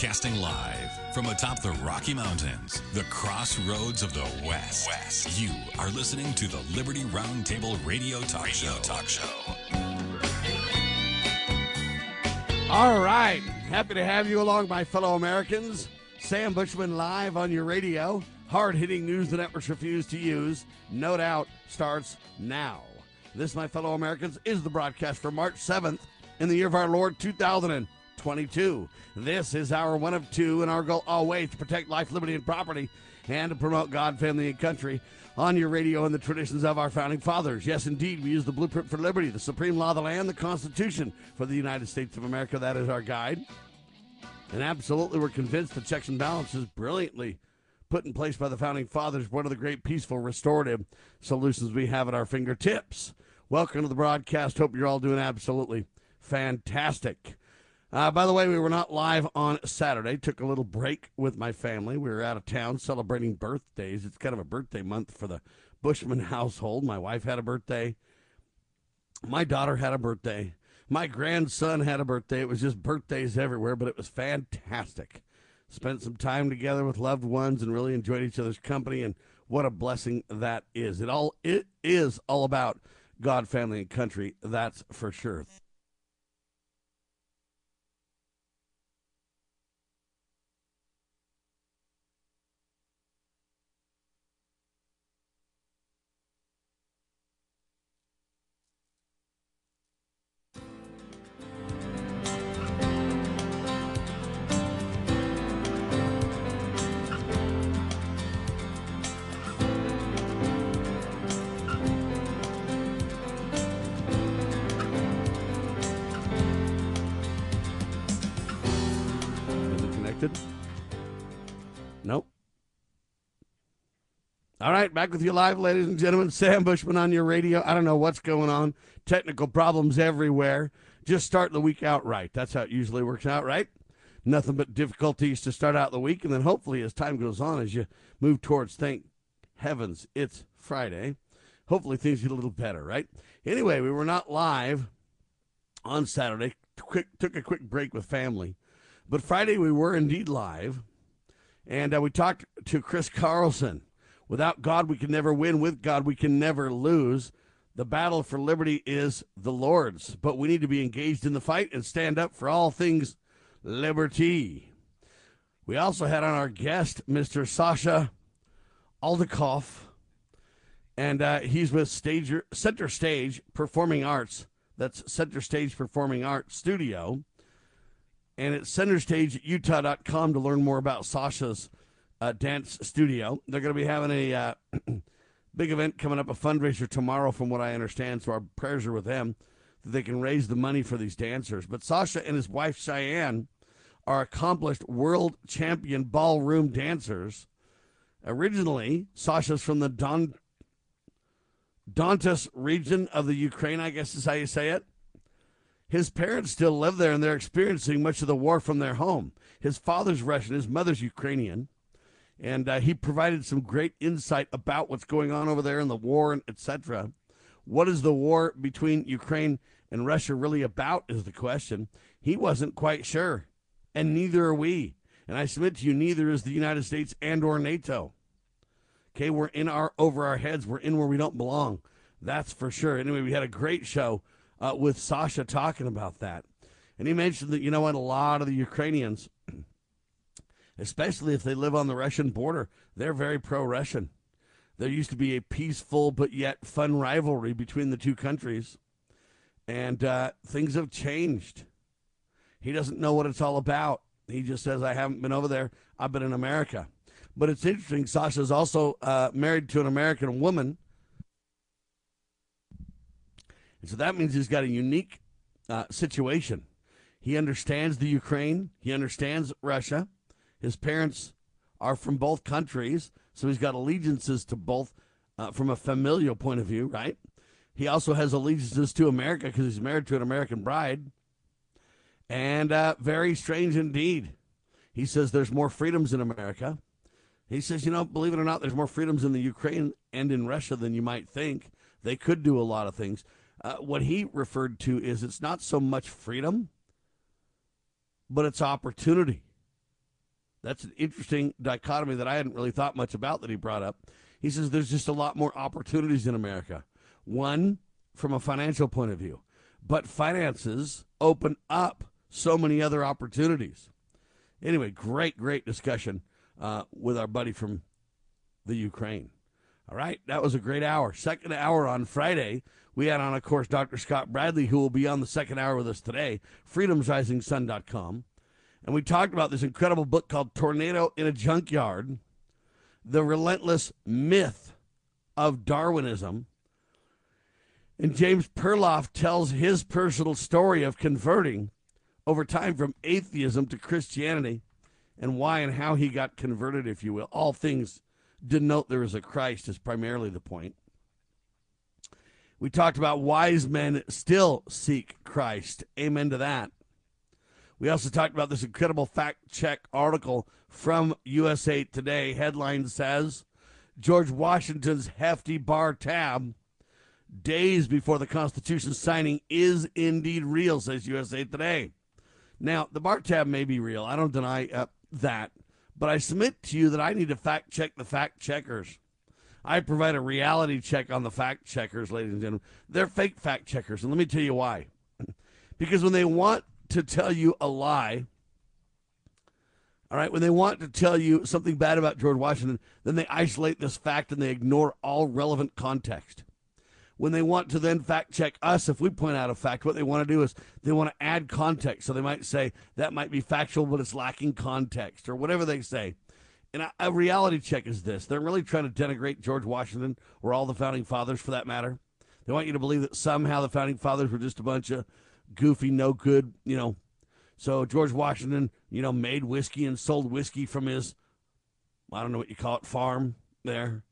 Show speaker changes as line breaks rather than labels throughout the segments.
Broadcasting live from atop the Rocky Mountains, the crossroads of the West. West. You are listening to the Liberty Roundtable Radio Talk radio Show. Talk Show.
All right. Happy to have you along, my fellow Americans. Sam Bushman live on your radio. Hard hitting news the networks refuse to use. No doubt starts now. This, my fellow Americans, is the broadcast for March 7th in the year of our Lord 2022. This is our one of two, and our goal always to protect life, liberty, and property and to promote God, family, and country on your radio and the traditions of our founding fathers. Yes, indeed, we use the blueprint for liberty, the supreme law of the land, the Constitution for the United States of America. That is our guide. And absolutely, we're convinced the checks and balances brilliantly put in place by the founding fathers, one of the great peaceful restorative solutions we have at our fingertips. Welcome to the broadcast. Hope you're all doing absolutely fantastic. Uh, by the way, we were not live on Saturday. Took a little break with my family. We were out of town celebrating birthdays. It's kind of a birthday month for the Bushman household. My wife had a birthday. My daughter had a birthday. My grandson had a birthday. It was just birthdays everywhere, but it was fantastic. Spent some time together with loved ones and really enjoyed each other's company. And what a blessing that is! It all it is all about God, family, and country. That's for sure. Nope. All right, back with you live, ladies and gentlemen. Sam Bushman on your radio. I don't know what's going on. Technical problems everywhere. Just start the week out right. That's how it usually works out, right? Nothing but difficulties to start out the week. And then hopefully, as time goes on, as you move towards, thank heavens, it's Friday, hopefully things get a little better, right? Anyway, we were not live on Saturday. Quick, took a quick break with family. But Friday, we were indeed live. And uh, we talked to Chris Carlson. Without God, we can never win. With God, we can never lose. The battle for liberty is the Lord's, but we need to be engaged in the fight and stand up for all things liberty. We also had on our guest, Mr. Sasha Aldikoff, and uh, he's with Stager, Center Stage Performing Arts. That's Center Stage Performing Arts Studio and it's centerstageutah.com to learn more about Sasha's uh, dance studio. They're going to be having a uh, big event coming up, a fundraiser tomorrow, from what I understand. So our prayers are with them that they can raise the money for these dancers. But Sasha and his wife Cheyenne are accomplished world champion ballroom dancers. Originally, Sasha's from the Don Donetsk region of the Ukraine, I guess is how you say it. His parents still live there and they're experiencing much of the war from their home. His father's Russian, his mother's Ukrainian. And uh, he provided some great insight about what's going on over there in the war, and etc. What is the war between Ukraine and Russia really about? Is the question. He wasn't quite sure, and neither are we. And I submit to you, neither is the United States and or NATO. Okay, we're in our over our heads. We're in where we don't belong. That's for sure. Anyway, we had a great show uh, with Sasha talking about that. And he mentioned that, you know what, a lot of the Ukrainians, especially if they live on the Russian border, they're very pro Russian. There used to be a peaceful but yet fun rivalry between the two countries. And uh, things have changed. He doesn't know what it's all about. He just says, I haven't been over there. I've been in America. But it's interesting. Sasha's also uh, married to an American woman and so that means he's got a unique uh, situation. He understands the Ukraine, he understands Russia. His parents are from both countries, so he's got allegiances to both uh, from a familial point of view, right? He also has allegiances to America because he's married to an American bride. And uh, very strange indeed. He says there's more freedoms in America. He says, you know, believe it or not, there's more freedoms in the Ukraine and in Russia than you might think. They could do a lot of things. Uh, what he referred to is it's not so much freedom, but it's opportunity. That's an interesting dichotomy that I hadn't really thought much about that he brought up. He says there's just a lot more opportunities in America. One, from a financial point of view, but finances open up so many other opportunities. Anyway, great, great discussion uh, with our buddy from the Ukraine. All right, that was a great hour. Second hour on Friday, we had on, of course, Dr. Scott Bradley, who will be on the second hour with us today, freedomsrisingsun.com. And we talked about this incredible book called Tornado in a Junkyard The Relentless Myth of Darwinism. And James Perloff tells his personal story of converting over time from atheism to Christianity and why and how he got converted, if you will. All things denote there is a Christ, is primarily the point. We talked about wise men still seek Christ. Amen to that. We also talked about this incredible fact check article from USA Today. Headline says George Washington's hefty bar tab days before the Constitution signing is indeed real, says USA Today. Now, the bar tab may be real. I don't deny uh, that. But I submit to you that I need to fact check the fact checkers. I provide a reality check on the fact checkers, ladies and gentlemen. They're fake fact checkers. And let me tell you why. because when they want to tell you a lie, all right, when they want to tell you something bad about George Washington, then they isolate this fact and they ignore all relevant context. When they want to then fact check us, if we point out a fact, what they want to do is they want to add context. So they might say that might be factual, but it's lacking context, or whatever they say. And a, reality check is this they're really trying to denigrate George Washington or all the founding fathers for that matter. They want you to believe that somehow the founding fathers were just a bunch of goofy, no good, you know. So George Washington, you know, made whiskey and sold whiskey from his, I don't know what you call it, farm there.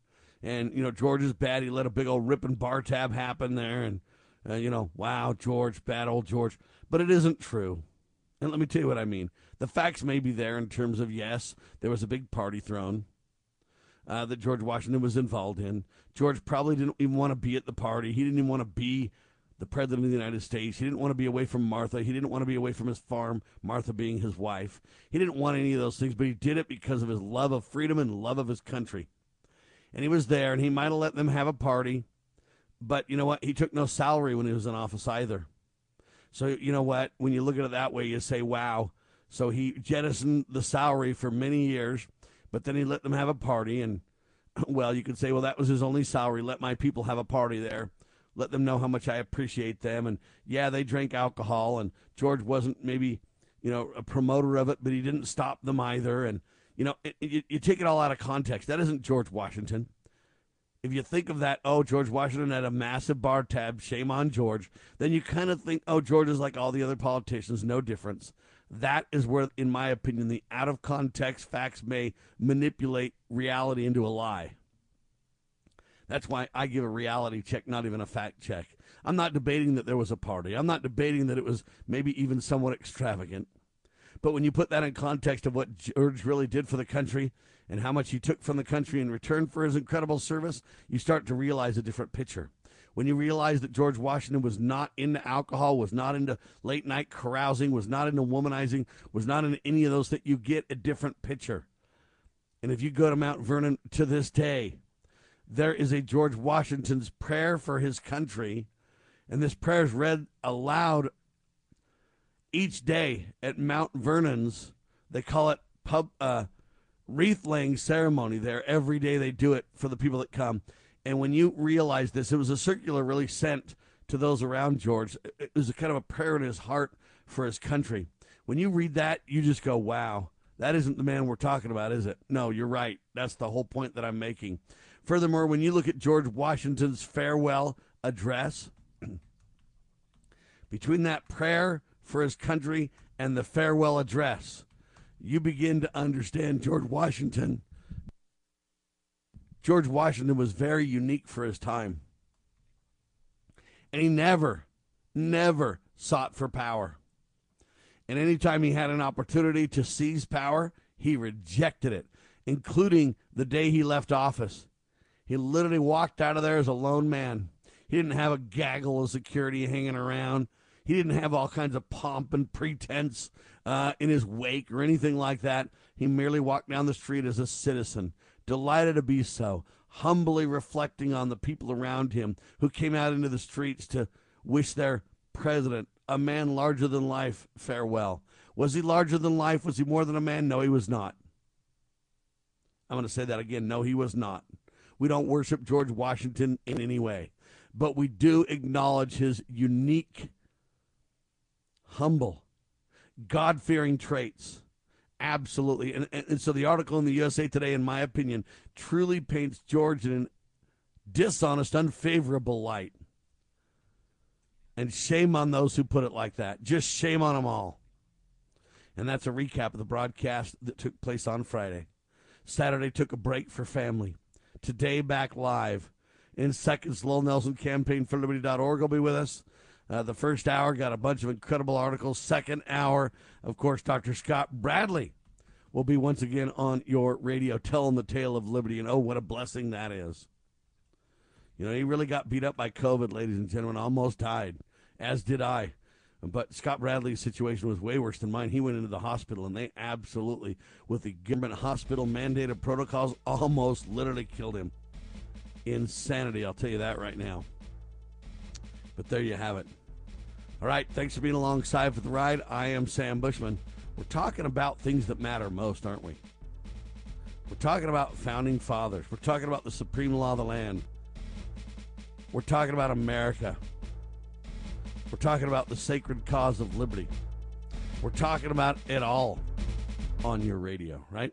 And, you know, George is bad. He let a big old ripping bar tab happen there. And, uh, you know, wow, George, bad old George. But it isn't true. And let me tell you what I mean. The facts may be there in terms of, yes, there was a big party thrown uh, that George Washington was involved in. George probably didn't even want to be at the party. He didn't even want to be the president of the United States. He didn't want to be away from Martha. He didn't want to be away from his farm, Martha being his wife. He didn't want any of those things, but he did it because of his love of freedom and love of his country. And he was there, and he might have let them have a party, but you know what? He took no salary when he was in office either. So, you know what? When you look at it that way, you say, wow. So he jettisoned the salary for many years, but then he let them have a party. And, well, you could say, well, that was his only salary. Let my people have a party there let them know how much I appreciate them. And yeah, they drank alcohol, and George wasn't maybe, you know, a promoter of it, but he didn't stop them either. And, you know, it, it, you take it all out of context. That isn't George Washington. If you think of that, oh, George Washington had a massive bar tab, shame on George, then you kind of think, oh, George is like all the other politicians, no difference. That is where, in my opinion, the out of context facts may manipulate reality into a lie. That's why I give a reality check, not even a fact check. I'm not debating that there was a party. I'm not debating that it was maybe even somewhat extravagant. But when you put that in context of what George really did for the country and how much he took from the country in return for his incredible service, you start to realize a different picture. When you realize that George Washington was not into alcohol, was not into late night carousing, was not into womanizing, was not into any of those, that you get a different picture. And if you go to Mount Vernon to this day, there is a George Washington's prayer for his country, and this prayer is read aloud each day at Mount Vernon's. They call it pub uh, wreath laying ceremony there. Every day they do it for the people that come. And when you realize this, it was a circular really sent to those around George. It was a kind of a prayer in his heart for his country. When you read that, you just go, wow, that isn't the man we're talking about, is it? No, you're right. That's the whole point that I'm making. Furthermore, when you look at George Washington's farewell address, between that prayer for his country and the farewell address, you begin to understand George Washington. George Washington was very unique for his time. And he never, never sought for power. And anytime he had an opportunity to seize power, he rejected it, including the day he left office. He literally walked out of there as a lone man. He didn't have a gaggle of security hanging around. He didn't have all kinds of pomp and pretense uh, in his wake or anything like that. He merely walked down the street as a citizen, delighted to be so, humbly reflecting on the people around him who came out into the streets to wish their president, a man larger than life, farewell. Was he larger than life? Was he more than a man? No, he was not. I'm going to say that again. No, he was not. We don't worship George Washington in any way, but we do acknowledge his unique, humble, God fearing traits. Absolutely. And, and, so the article in the USA Today, in my opinion, truly paints George in an dishonest, unfavorable light. And shame on those who put it like that. Just shame on them all. And that's a recap of the broadcast that took place on Friday. Saturday took a break for family. Today, back live. In seconds, Lowell Nelson campaign for liberty.org will be with us. Uh, the first hour got a bunch of incredible articles. Second hour, of course, Dr. Scott Bradley will be once again on your radio telling the tale of liberty. And oh, what a blessing that is. You know, he really got beat up by COVID, ladies and gentlemen, almost died, as did I. But Scott Bradley's situation was way worse than mine. He went into the hospital, and they absolutely, with the government hospital mandated protocols, almost literally killed him. Insanity, I'll tell you that right now. But there you have it. All right, thanks for being alongside for the ride. I am Sam Bushman. We're talking about things that matter most, aren't we? We're talking about founding fathers. We're talking about the supreme law of the land. We're talking about America. We're talking about the sacred cause of liberty. We're talking about it all on your radio, right?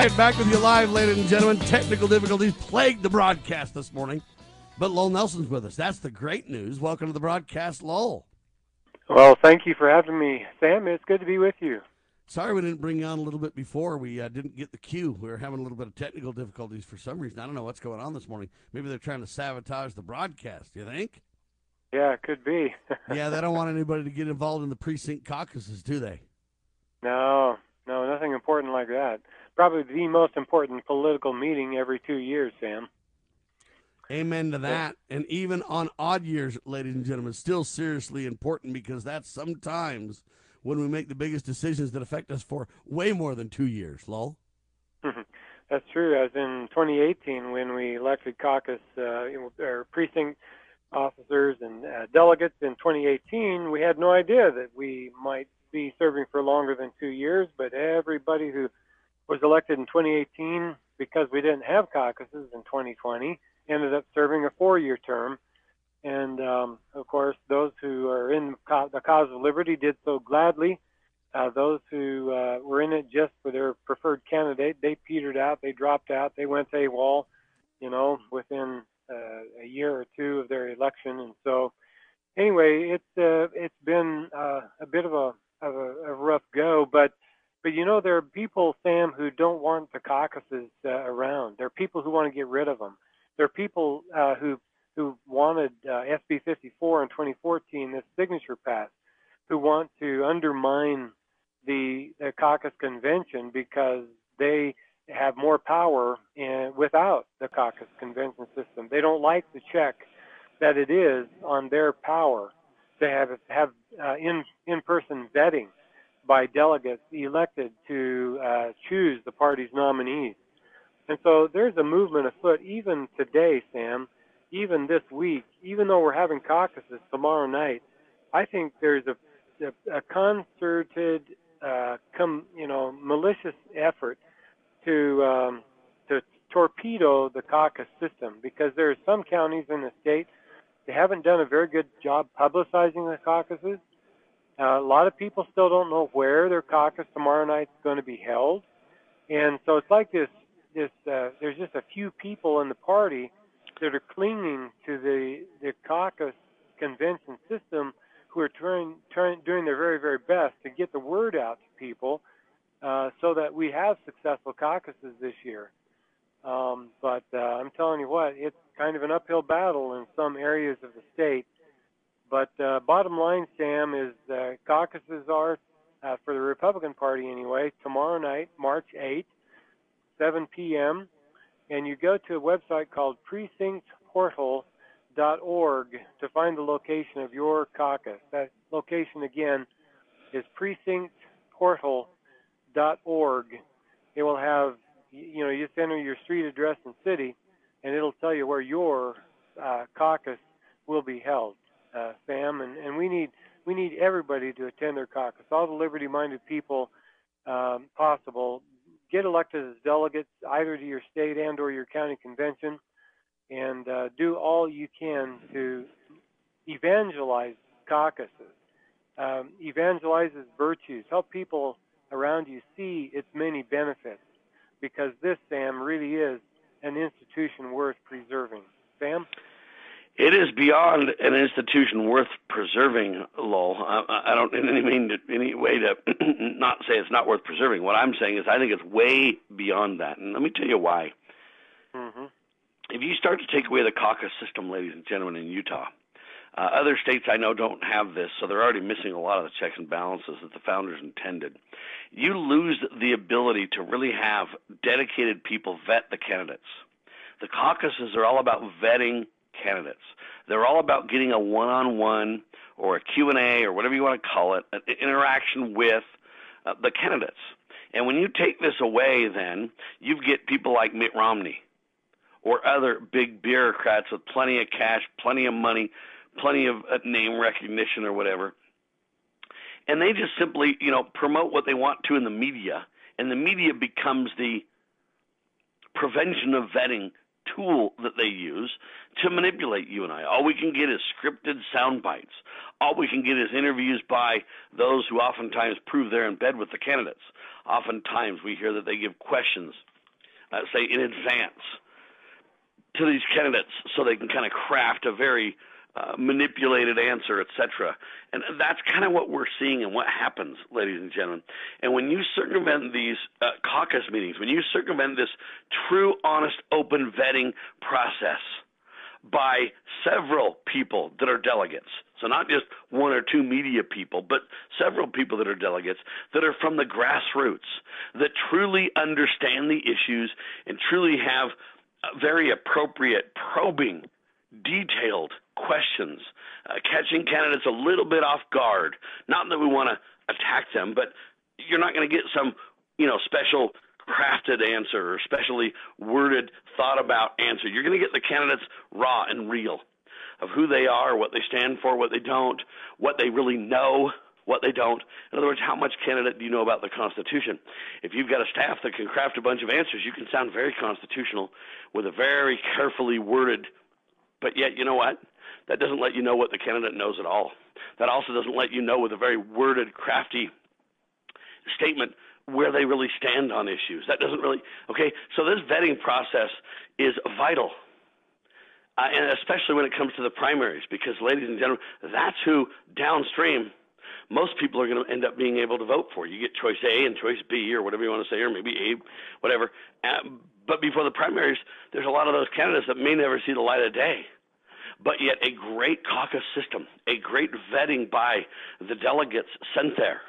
Right, back with you live, ladies and gentlemen. Technical difficulties plagued the broadcast this morning, but Lowell Nelson's with us. That's the great news. Welcome to the broadcast, Lowell.
Well, thank you for having me, Sam. It's good to be with you.
Sorry we didn't bring you on a little bit before. We uh, didn't get the cue. We were having a little bit of technical difficulties for some reason. I don't know what's going on this morning. Maybe they're trying to sabotage the broadcast. You think?
Yeah, it could be.
yeah, they don't want anybody to get involved in the precinct caucuses, do they?
No, no, nothing important like that probably the most important political meeting every two years, Sam.
Amen to that. And even on odd years, ladies and gentlemen, still seriously important because that's sometimes when we make the biggest decisions that affect us for way more than two years. Lowell?
That's true. As in 2018, when we elected caucus uh, or precinct officers and uh, delegates in 2018, we had no idea that we might be serving for longer than two years. But everybody who was elected in 2018, because we didn't have caucuses in 2020, ended up serving a four-year term. And um, of course, those who are in the cause of liberty did so gladly. Uh, those who uh, were in it just for their preferred candidate, they petered out, they dropped out, they went AWOL, you know, within uh, a year or two of their election. And so, anyway, it's uh, it's been uh, a bit of a of a, a rough go, but but you know there are people, Sam, who don't want the caucuses uh, around. There are people who want to get rid of them. There are people uh, who who wanted uh, SB 54 in 2014, this signature path, who want to undermine the, the caucus convention because they have more power in, without the caucus convention system. They don't like the check that it is on their power to have have uh, in in-person vetting by delegates elected to uh, choose the party's nominees. And so there's a movement afoot even today, Sam, even this week, even though we're having caucuses tomorrow night. I think there's a, a, a concerted uh, come, you know, malicious effort to um, to torpedo the caucus system because there are some counties in the state they haven't done a very good job publicizing the caucuses. Uh, a lot of people still don't know where their caucus tomorrow night is going to be held, and so it's like this. This uh, there's just a few people in the party that are clinging to the the caucus convention system who are trying, trying, doing their very, very best to get the word out to people uh, so that we have successful caucuses this year. Um, but uh, I'm telling you what, it's kind of an uphill battle in some areas of the state. But uh, bottom line, Sam, is uh, caucuses are, uh, for the Republican Party anyway, tomorrow night, March 8th, 7 p.m. And you go to a website called Precinct Portal org to find the location of your caucus. That location again is precinctportal.org. It will have, you know, you just enter your street address and city, and it'll tell you where your uh, caucus will be held, uh, Sam. And, and we need we need everybody to attend their caucus. All the liberty-minded people um, possible get elected as delegates either to your state and or your county convention and uh, do all you can to evangelize caucuses, um, evangelize its virtues, help people around you see its many benefits, because this, Sam, really is an institution worth preserving. Sam?
It is beyond an institution worth preserving, Lowell. I, I don't in any mean to, any way to not say it's not worth preserving. What I'm saying is I think it's way beyond that, and let me tell you why.
Mm-hmm
if you start to take away the caucus system, ladies and gentlemen, in Utah, uh, other states I know don't have this, so they're already missing a lot of the checks and balances that the founders intended. You lose the ability to really have dedicated people vet the candidates. The caucuses are all about vetting candidates. They're all about getting a one-on-one or a Q&A or whatever you want to call it, an interaction with uh, the candidates. And when you take this away, then you get people like Mitt Romney or other big bureaucrats with plenty of cash, plenty of money, plenty of uh, name recognition or whatever. And they just simply, you know, promote what they want to in the media, and the media becomes the prevention of vetting tool that they use to manipulate you and I. All we can get is scripted sound bites. All we can get is interviews by those who oftentimes prove they're in bed with the candidates. Oftentimes we hear that they give questions, uh, say in advance, to these candidates so they can kind of craft a very uh, manipulated answer, etc. And that's kind of what we're seeing and what happens, ladies and gentlemen. And when you circumvent these uh, caucus meetings, when you circumvent this true, honest, open vetting process by several people that are delegates, so not just one or two media people, but several people that are delegates that are from the grassroots, that truly understand the issues and truly have very appropriate, probing, detailed questions, uh, catching candidates a little bit off guard. Not that we want to attack them, but you're not going to get some, you know, special crafted answer or specially worded, thought about answer. You're going to get the candidates raw and real of who they are, what they stand for, what they don't, what they really know, what they don't. In other words, how much candidate do you know about the Constitution? If you've got a staff that can craft a bunch of answers, you can sound very constitutional with a very carefully worded, but yet, you know what? That doesn't let you know what the candidate knows at all. That also doesn't let you know with a very worded, crafty statement where they really stand on issues. That doesn't really, okay? So this vetting process is vital uh, and especially when it comes to the primaries, because, ladies and gentlemen, that's who downstream most people are going to end up being able to vote for. You get choice A and choice B, or whatever you want to say, or maybe A, whatever. But before the primaries, there's a lot of those candidates that may never see the light of day. But yet, a great caucus system, a great vetting by the delegates sent there.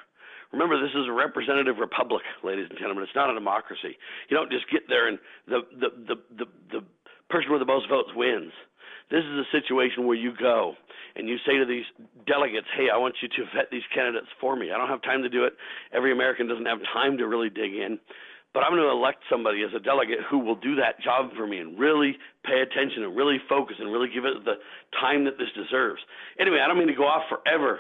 Remember, this is a representative republic, ladies and gentlemen. It's not a democracy. You don't just get there and the the the the, the person with the most votes wins. This is a situation where you go and you say to these delegates, hey, I want you to vet these candidates for me. I don't have time to do it. Every American doesn't have time to really dig in. But I'm going to elect somebody as a delegate who will do that job for me and really pay attention and really focus and really give it the time that this deserves. Anyway, I don't mean to go off forever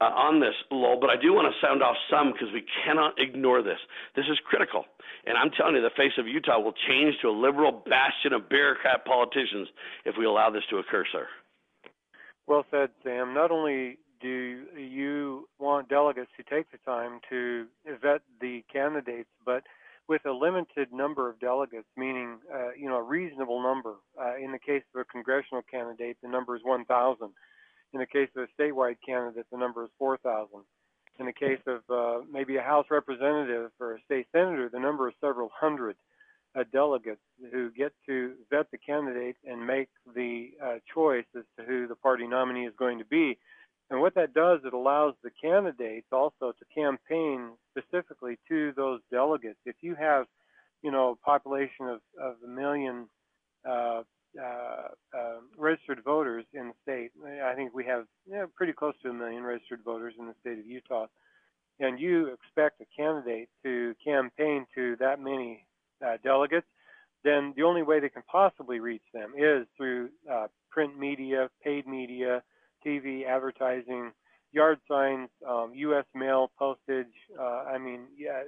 uh, on this, Lowell, but I do want to sound off some because we cannot ignore this. This is critical. And I'm telling you, the face of Utah will change to a liberal bastion of bureaucrat politicians if we allow this to occur, sir.
Well said, Sam. Not only do you want delegates to take the time to vet the candidates, but with a limited number of delegates, meaning uh, you know a reasonable number. Uh, in the case of a congressional candidate, the number is 1,000. In the case of a statewide candidate, the number is 4,000. In the case of uh, maybe a House representative or a state senator, the number is several hundred uh, delegates who get to vet the candidate and make the uh, choice as to who the party nominee is going to be. And what that does, it allows the candidates also to campaign specifically to those delegates. If you have, you know, a population of, of a million uh, uh, uh, registered voters in the state. I think we have you know, pretty close to a million registered voters in the state of Utah. And you expect a candidate to campaign to that many uh, delegates, then the only way they can possibly reach them is through uh, print media, paid media, TV, advertising, yard signs, um, U.S. mail, postage. Uh, I mean, yeah,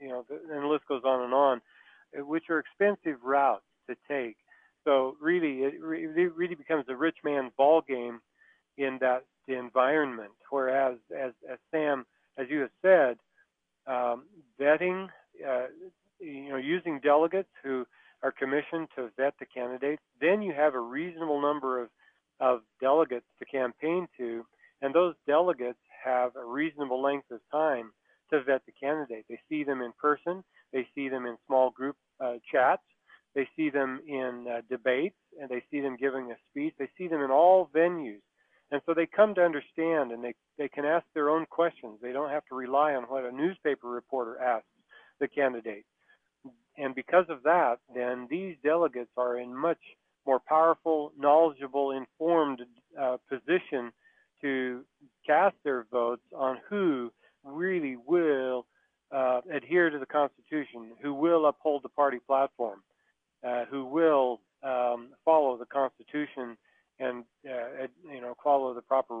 you know, and the list goes on and on, which are expensive routes to take. So really, it really becomes a rich man's ball game in that environment. Whereas, as, as Sam, as you have said, um, vetting, uh, you know, using delegates who are commissioned to vet the candidates, then you have a reasonable number of, of delegates to campaign to, and those delegates have a reasonable length of time to vet the candidate. They see them in person, they see them in small group uh, chats, they see them in uh, debates and they see them giving a speech. They see them in all venues. And so they come to understand and they, they can ask their own questions. They don't have to rely on what a newspaper reporter asks the candidate. And because of that, then these delegates are in much more powerful, knowledgeable, informed uh, position to cast their votes on who really will uh, adhere to the Constitution, who will uphold the party platform uh, who will um, follow the Constitution and uh, you know follow the proper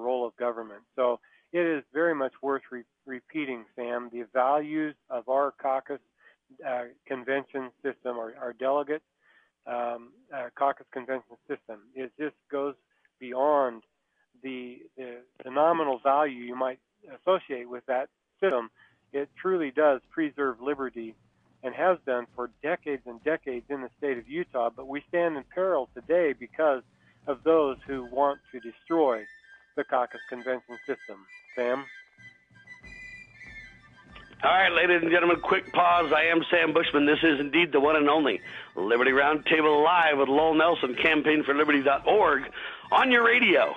ladies and gentlemen, quick pause. I am Sam Bushman. This is indeed the one and only Liberty Roundtable Live with Lowell Nelson, campaignforliberty.org on your radio.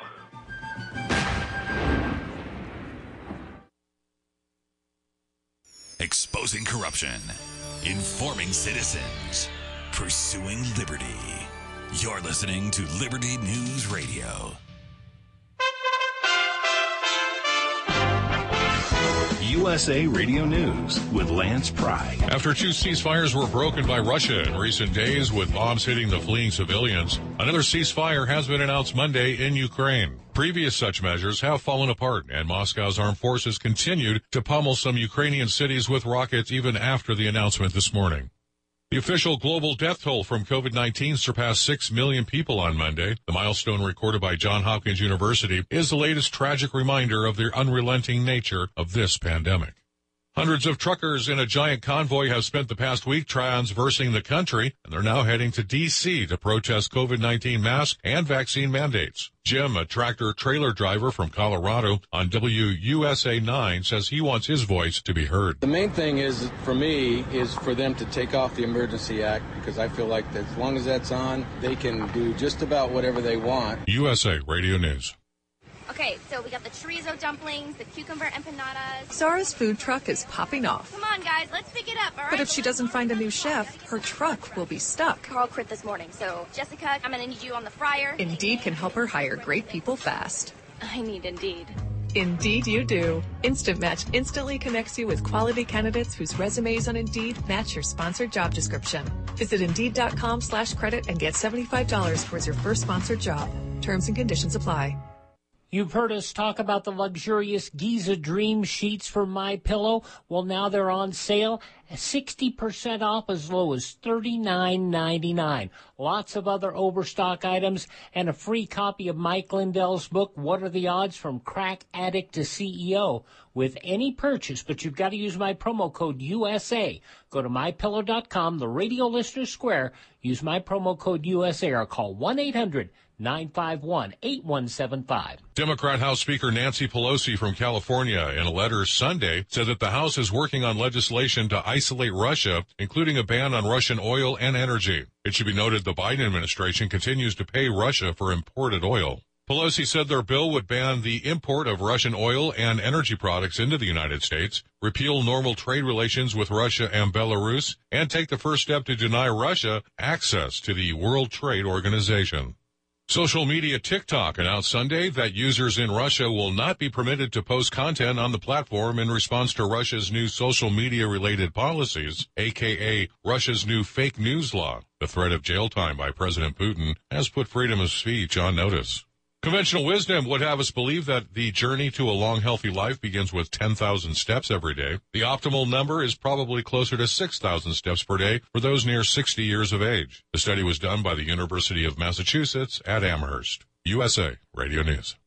Exposing corruption informing citizens, pursuing liberty. You're listening to Liberty News Radio.
USA Radio News with Lance Pry.
After two ceasefires were broken by Russia in recent days with bombs hitting the fleeing civilians, another ceasefire has been announced Monday in Ukraine. Previous such measures have fallen apart, and Moscow's armed forces continued to pummel some Ukrainian cities with rockets even after the announcement this morning. The official global death toll from COVID-19 surpassed 6 million people on Monday. The milestone recorded by Johns Hopkins University is the latest tragic reminder of the unrelenting nature of this pandemic. Hundreds of truckers in a giant convoy have spent the past week transversing the country, and they're now heading to D.C. to protest COVID-19 mask and vaccine mandates. Jim, a tractor trailer driver from Colorado on WUSA 9, says he wants his voice to be heard.
The main thing is, for me, is for them to take off the Emergency Act because I feel like as long as that's on, they can do just about whatever they want.
USA Radio News.
Okay, so we got the chorizo dumplings, the cucumber empanadas.
Zara's food truck is popping off.
Come on, guys, let's pick it up, all right?
But if she doesn't find a new chef, her truck will be stuck.
Carl quit this morning, so Jessica, I'm gonna need you on the fryer.
Indeed can help her hire great people fast.
I need Indeed.
Indeed, you do. Instant Match instantly connects you with quality candidates whose resumes on Indeed match your sponsored job description. Visit Indeed.com slash credit and get $75 towards your first sponsored job. Terms and conditions apply.
You've heard us talk about the luxurious Giza Dream sheets from My Pillow. Well, now they're on sale, 60% off as low as $39.99. Lots of other overstock items and a free copy of Mike Lindell's book, What Are the Odds from Crack Addict to CEO, with any purchase, but you've got to use my promo code USA. Go to mypillow.com, the radio listener square, use my promo code USA or call 1 800 951 8175.
Democrat House Speaker Nancy Pelosi from California, in a letter Sunday, said that the House is working on legislation to isolate Russia, including a ban on Russian oil and energy. It should be noted the Biden administration continues to pay Russia for imported oil. Pelosi said their bill would ban the import of Russian oil and energy products into the United States, repeal normal trade relations with Russia and Belarus, and take the first step to deny Russia access to the World Trade Organization. Social media TikTok announced Sunday that users in Russia will not be permitted to post content on the platform in response to Russia's new social media related policies, aka Russia's new fake news law. The threat of jail time by President Putin has put freedom of speech on notice. Conventional wisdom would have us believe that the journey to a long, healthy life begins with 10,000 steps every day. The optimal number is probably closer to 6,000 steps per day for those near 60 years of age. The study was done by the University of Massachusetts at Amherst. USA Radio News.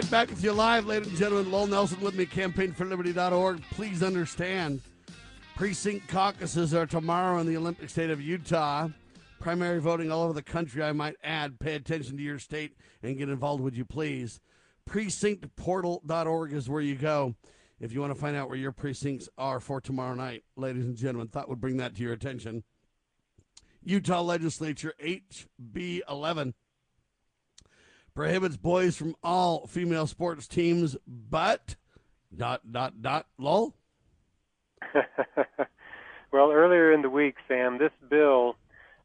Right, back with you live, ladies and gentlemen. Lowell Nelson with me, campaignforliberty.org. Please understand, precinct caucuses are tomorrow in the Olympic state of Utah. Primary voting all over the country, I might add. Pay attention to your state and get involved, would you please? Precinctportal.org is where you go if you want to find out where your precincts are for tomorrow night, ladies and gentlemen. Thought would bring that to your attention. Utah Legislature HB 11 prohibits boys from all female sports teams, but dot dot dot lol.
well, earlier in the week, Sam, this bill,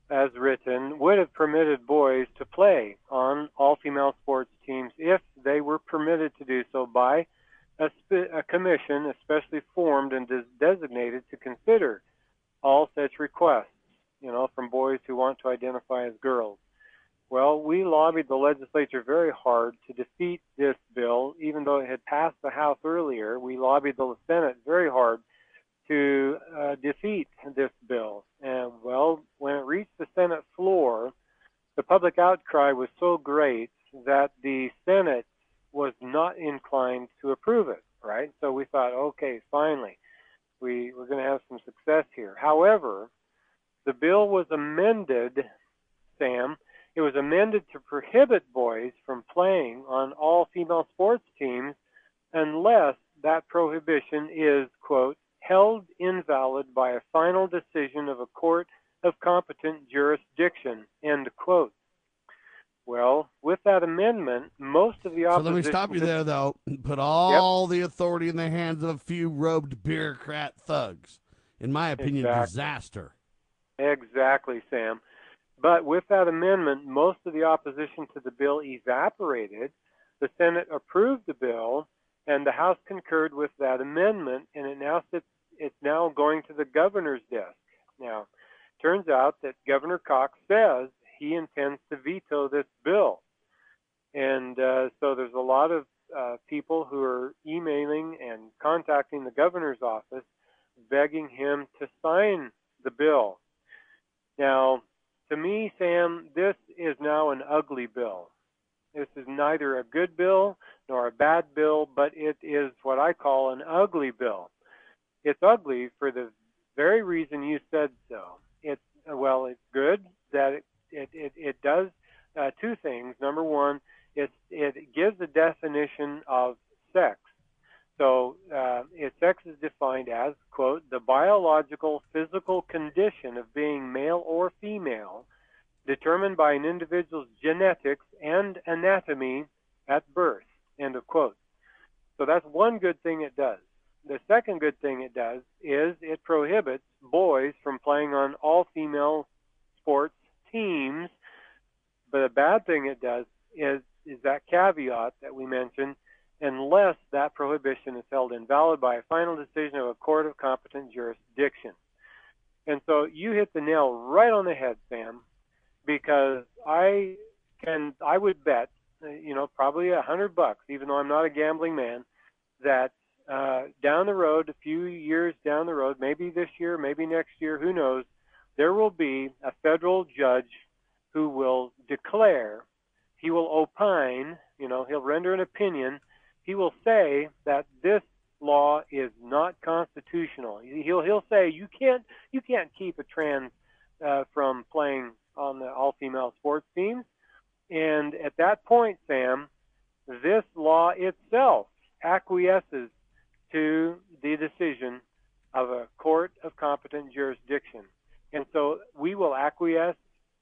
as written, would have permitted boys to play on all female sports teams if they were permitted to do so by a, spe- a commission especially formed and des- designated to consider all such requests, you know, from boys who want to identify as girls. Well, we lobbied the legislature very hard to defeat this bill, even though it had passed the House earlier. We lobbied the Senate very hard to uh, defeat this bill. And, well, when it reached the Senate floor, the public outcry was so great that the Senate was not inclined to approve it, right? So we thought, okay, finally, we, we're going to have some success here. However, the bill was amended, Sam, it was amended to prohibit boys from playing on all female sports teams unless that prohibition is, quote, held invalid by a final decision of a court of competent jurisdiction, end quote. Well, with that amendment, most of the opposition.
So let me stop you there, though. Put all yep. the authority in the hands of a few robed bureaucrat thugs. In my opinion,
exactly.
disaster.
Exactly, Sam. But with that amendment, most of the opposition to the bill evaporated. The Senate approved the bill, and the House concurred with that amendment, and it now sits. It's now going to the governor's desk. Now, turns out that Governor Cox says he intends to veto this bill, and uh, so there's a lot of uh, people who are emailing and contacting the governor's office, begging him to sign the bill. Now, to me, Sam, this is now an ugly bill. This is neither a good bill nor a bad bill, but it is what I call an ugly bill. It's ugly for the very reason you said so. It's well, it's good that it it it, it does uh, two things. Number one, it it gives a definition of sex. So, uh, it, sex is defined as quote the biological physical condition of being male or female, determined by an individual's genetics and anatomy at birth. End of quote. So that's one good thing it does. The second good thing it does is it prohibits boys from playing on all female sports teams. But the bad thing it does is is that caveat that we mentioned, unless that prohibition is held invalid by a final decision of a court of competent jurisdiction. And so you hit the nail right on the head, Sam, because I can I would bet, you know, probably a hundred bucks, even though I'm not a gambling man, that uh, down the road, a few years down the road, maybe this year, maybe next year, who knows, there will be a federal judge who will declare, he will opine, you know, he'll render an opinion, he will say that this law is not constitutional. He'll he'll say you can't you can't keep a trans uh, from playing on the all-female sports teams, and at that point, Sam, this law itself acquiesces to the decision of a court of competent jurisdiction. And so we will acquiesce,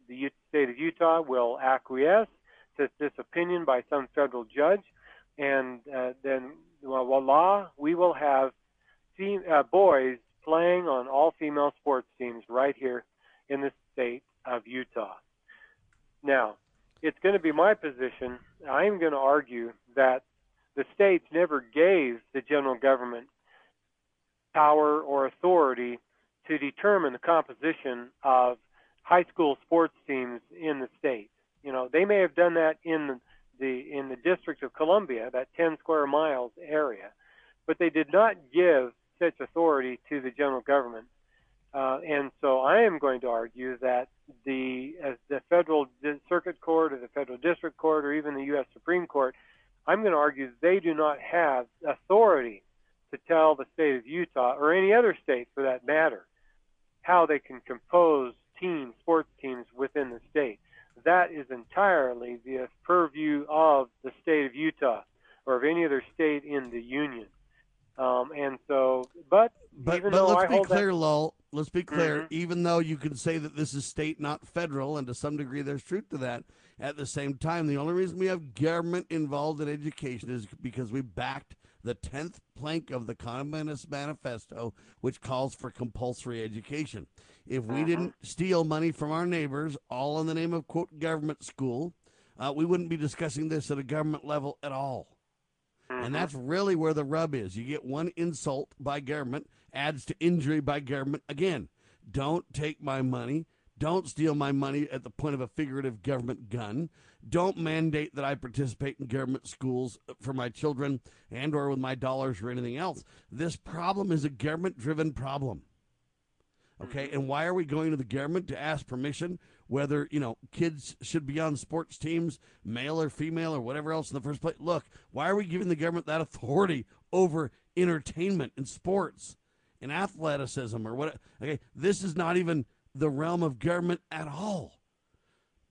the state of Utah will acquiesce to this opinion by some federal judge, and uh, then voila, we will have uh, boys playing on all female sports teams right here in the state of Utah. Now, it's going to be my position. I'm going to argue that the states never gave the general government power or authority to determine the composition of high school sports teams in the state. You know, they may have done that in the in the District of Columbia, that 10 square miles area, but they did not give such authority to the general government. Uh, and so I am going to argue that the as the federal circuit court or the federal district court or even the U.S. Supreme Court I'm going to argue they do not have authority to tell the state of Utah or any other state for that matter how they can compose teams, sports teams within the state. That is entirely the purview of the state of Utah or of any other state in the union. Um, and so, but
but,
even
but let's be clear,
that,
Lowell. Let's be clear.
Mhm.
Even though you can say that this is state, not federal, and to some degree there's truth to that. At the same time, the only reason we have government involved in education is because we backed the tenth plank of the Communist Manifesto, which calls for compulsory education. If we didn't steal money from our neighbors, all in the name of quote government school, uh, we wouldn't be discussing this at a government level at all. And that's really where the rub is. You get one insult by government, adds to injury by government. Again, don't take my money. Don't steal my money at the point of a figurative government gun. Don't mandate that I participate in government schools for my children and or with my dollars or anything else. This problem is a government driven problem. Okay, mm-hmm. and why are we going to the government to ask permission whether you know kids should be on sports teams, male or female or whatever else in the first place? Look, why are we giving the government that authority over entertainment and sports and athleticism or what? Okay, this is not even the realm of government at all.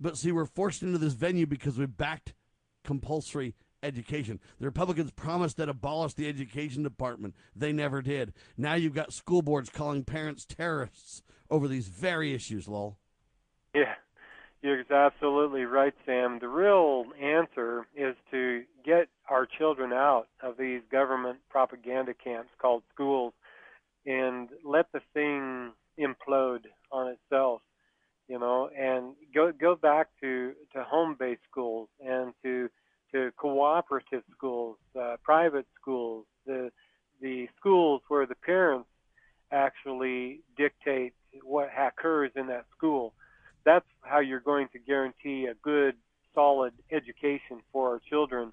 But see, we're forced into this venue because we backed compulsory education. The Republicans promised that abolish the education department. They never did. Now you've got school boards calling parents terrorists over these very issues, lol.
Yeah, you're absolutely right, Sam. The real answer is to get our children out of these government propaganda camps called schools and let the thing implode on itself you know, and go go back to to home-based schools and to to cooperative schools, uh, private schools, the the schools where the parents actually dictate what occurs in that school. That's how you're going to guarantee a good, solid education for our children.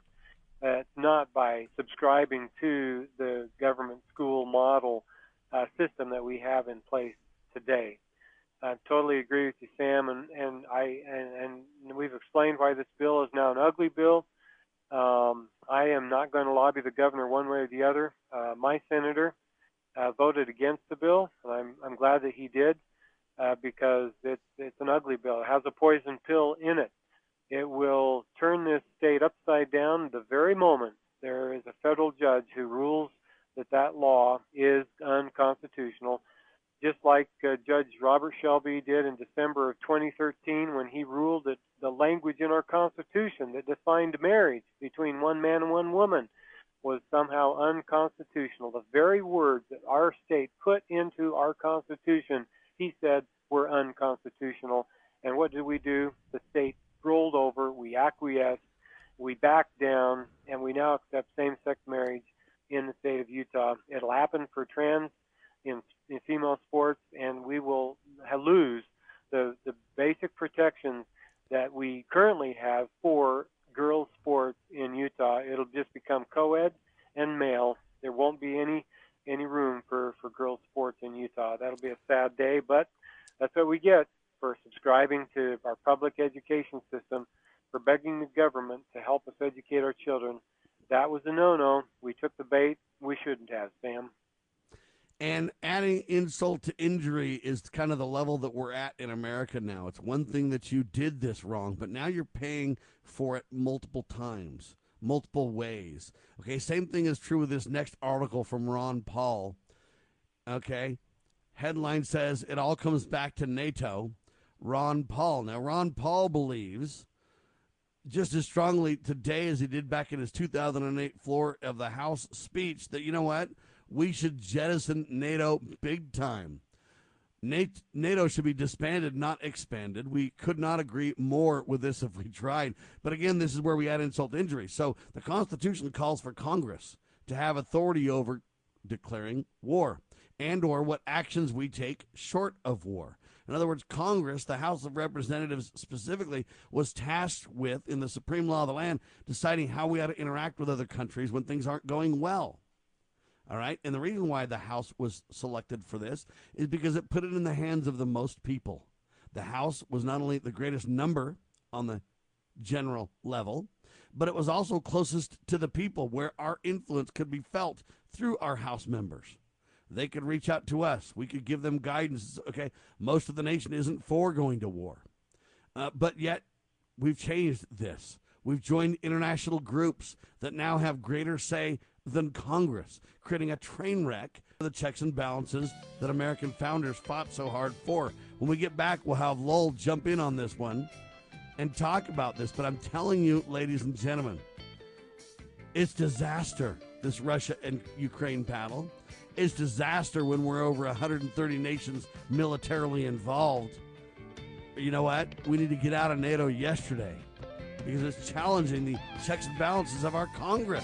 Uh, not by subscribing to the government school model uh, system that we have in place today. I totally agree with you, Sam, and and I and, and we've explained why this bill is now an ugly bill. Um, I am not going to lobby the governor one way or the other. Uh, my senator uh, voted against the bill, and I'm I'm glad that he did uh, because it's it's an ugly bill. It has a poison pill in it. It will turn this state upside down the very moment there is a federal judge who rules that that law is unconstitutional just like uh, Judge Robert Shelby did in December of 2013 when he ruled that the language in our Constitution that defined marriage between one man and one woman was somehow unconstitutional. The very words that our state put into our Constitution, he said, were unconstitutional. And what did we do? The state rolled over, we acquiesced, we backed down, and we now accept same sex marriage in the state of Utah. It'll happen for trans in, in female sports, and we will lose the, the basic protections that we currently have for girls sports in Utah. It'll just become co-ed and male. There won't be any any room for for girls sports in Utah. That'll be a sad day, but that's what we get for subscribing to our public education system, for begging the government to help us educate our children. That was a no-no. We took the bait. We shouldn't have, Sam.
And adding insult to injury is kind of the level that we're at in America now. It's one thing that you did this wrong, but now you're paying for it multiple times, multiple ways. Okay, same thing is true with this next article from Ron Paul. Okay, headline says it all comes back to NATO. Ron Paul. Now, Ron Paul believes just as strongly today as he did back in his 2008 floor of the House speech that, you know what? We should jettison NATO big time. NATO should be disbanded, not expanded. We could not agree more with this if we tried. But again, this is where we add insult to injury. So the Constitution calls for Congress to have authority over declaring war and or what actions we take short of war. In other words, Congress, the House of Representatives specifically, was tasked with, in the supreme law of the land, deciding how we ought to interact with other countries when things aren't going well. All right. And the reason why the House was selected for this is because it put it in the hands of the most people. The House was not only the greatest number on the general level, but it was also closest to the people where our influence could be felt through our House members. They could reach out to us. We could give them guidance. Okay, most of the nation isn't for going to war. Uh, but yet, we've changed this. We've joined international groups that now have greater say than Congress, creating a train wreck of the checks and balances that American founders fought so hard for. When we get back, we'll have Lowell jump in on this one and talk about this. But I'm telling you, ladies and gentlemen, it's disaster, this Russia and Ukraine battle. It's disaster when we're over 130 nations militarily involved. You know what? We need to get out of NATO yesterday because it's challenging the checks and balances of our Congress.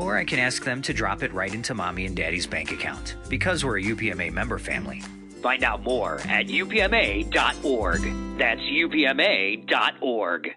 Or I can ask them to drop it right into mommy and daddy's bank account, because we're a UPMA member family.
Find out more at upma.org. That's upma.org.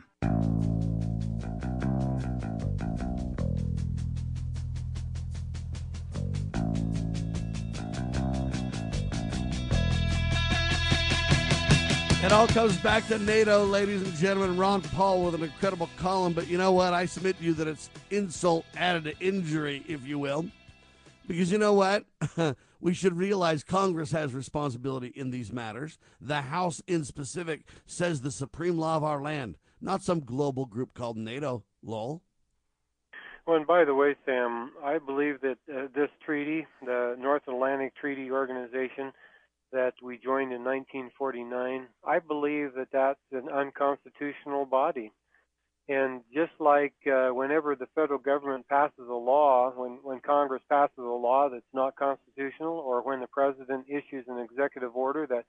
It all comes back to NATO, ladies and gentlemen. Ron Paul with an incredible column, but you know what? I submit to you that it's insult added to injury, if you will. Because you know what? we should realize Congress has responsibility in these matters. The House, in specific, says the supreme law of our land, not some global group called NATO. Lowell.
Well, and by the way, Sam, I believe that uh, this treaty, the North Atlantic Treaty Organization, that we joined in 1949, I believe that that's an unconstitutional body. And just like uh, whenever the federal government passes a law, when, when Congress passes a law that's not constitutional, or when the president issues an executive order that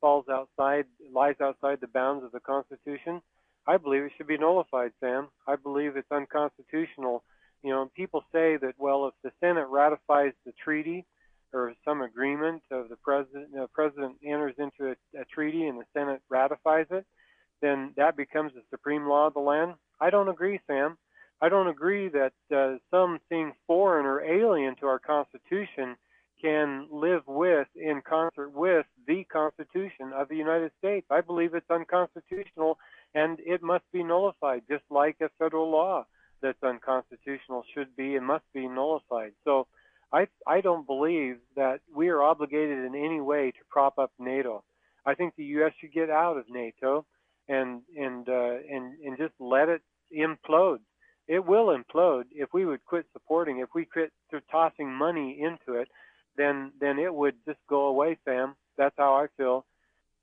falls outside, lies outside the bounds of the Constitution, I believe it should be nullified, Sam. I believe it's unconstitutional. You know, people say that, well, if the Senate ratifies the treaty or some agreement of the president, the president enters into a, a treaty and the Senate ratifies it, then that becomes the supreme law of the land. I don't agree, Sam. I don't agree that uh, something foreign or alien to our Constitution can live with, in concert with, the Constitution of the United States. I believe it's unconstitutional and it must be nullified, just like a federal law that's unconstitutional should be and must be nullified. So I, I don't believe that we are obligated in any way to prop up NATO. I think the U.S. should get out of NATO and and uh, and and just let it implode. It will implode if we would quit supporting. If we quit tossing money into it, then then it would just go away, Sam. That's how I feel.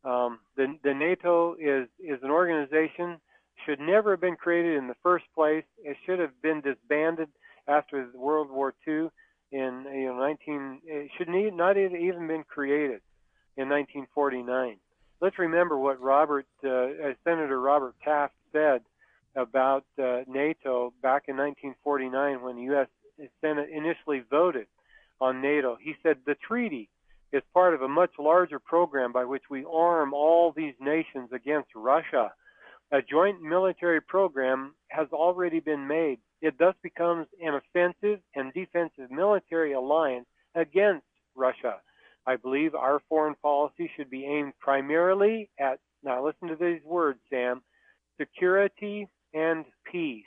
Um, the the NATO is is an organization should never have been created in the first place. It should have been disbanded after World War II in you know 19. It should need, not even been created in 1949 let's remember what Robert, uh, Senator Robert Taft said about uh, NATO back in 1949 when the U.S. Senate initially voted on NATO. He said the treaty is part of a much larger program by which we arm all these nations against Russia. A joint military program has already been made. It thus becomes an offensive and defensive military alliance against Russia. I believe our foreign policy should be aimed primarily at, now listen to these words, Sam, security and peace.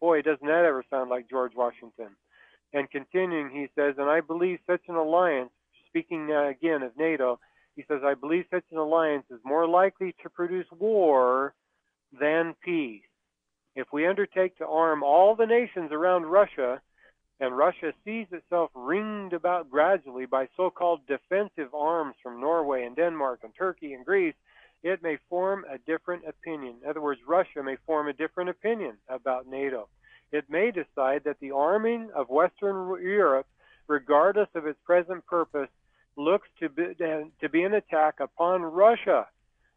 Boy, doesn't that ever sound like George Washington. And continuing, he says, and I believe such an alliance, speaking uh, again of NATO, he says, I believe such an alliance is more likely to produce war than peace. If we undertake to arm all the nations around Russia, and Russia sees itself ringed about gradually by so called defensive arms from Norway and Denmark and Turkey and Greece, it may form a different opinion. In other words, Russia may form a different opinion about NATO. It may decide that the arming of Western Europe, regardless of its present purpose, looks to be, to be an attack upon Russia.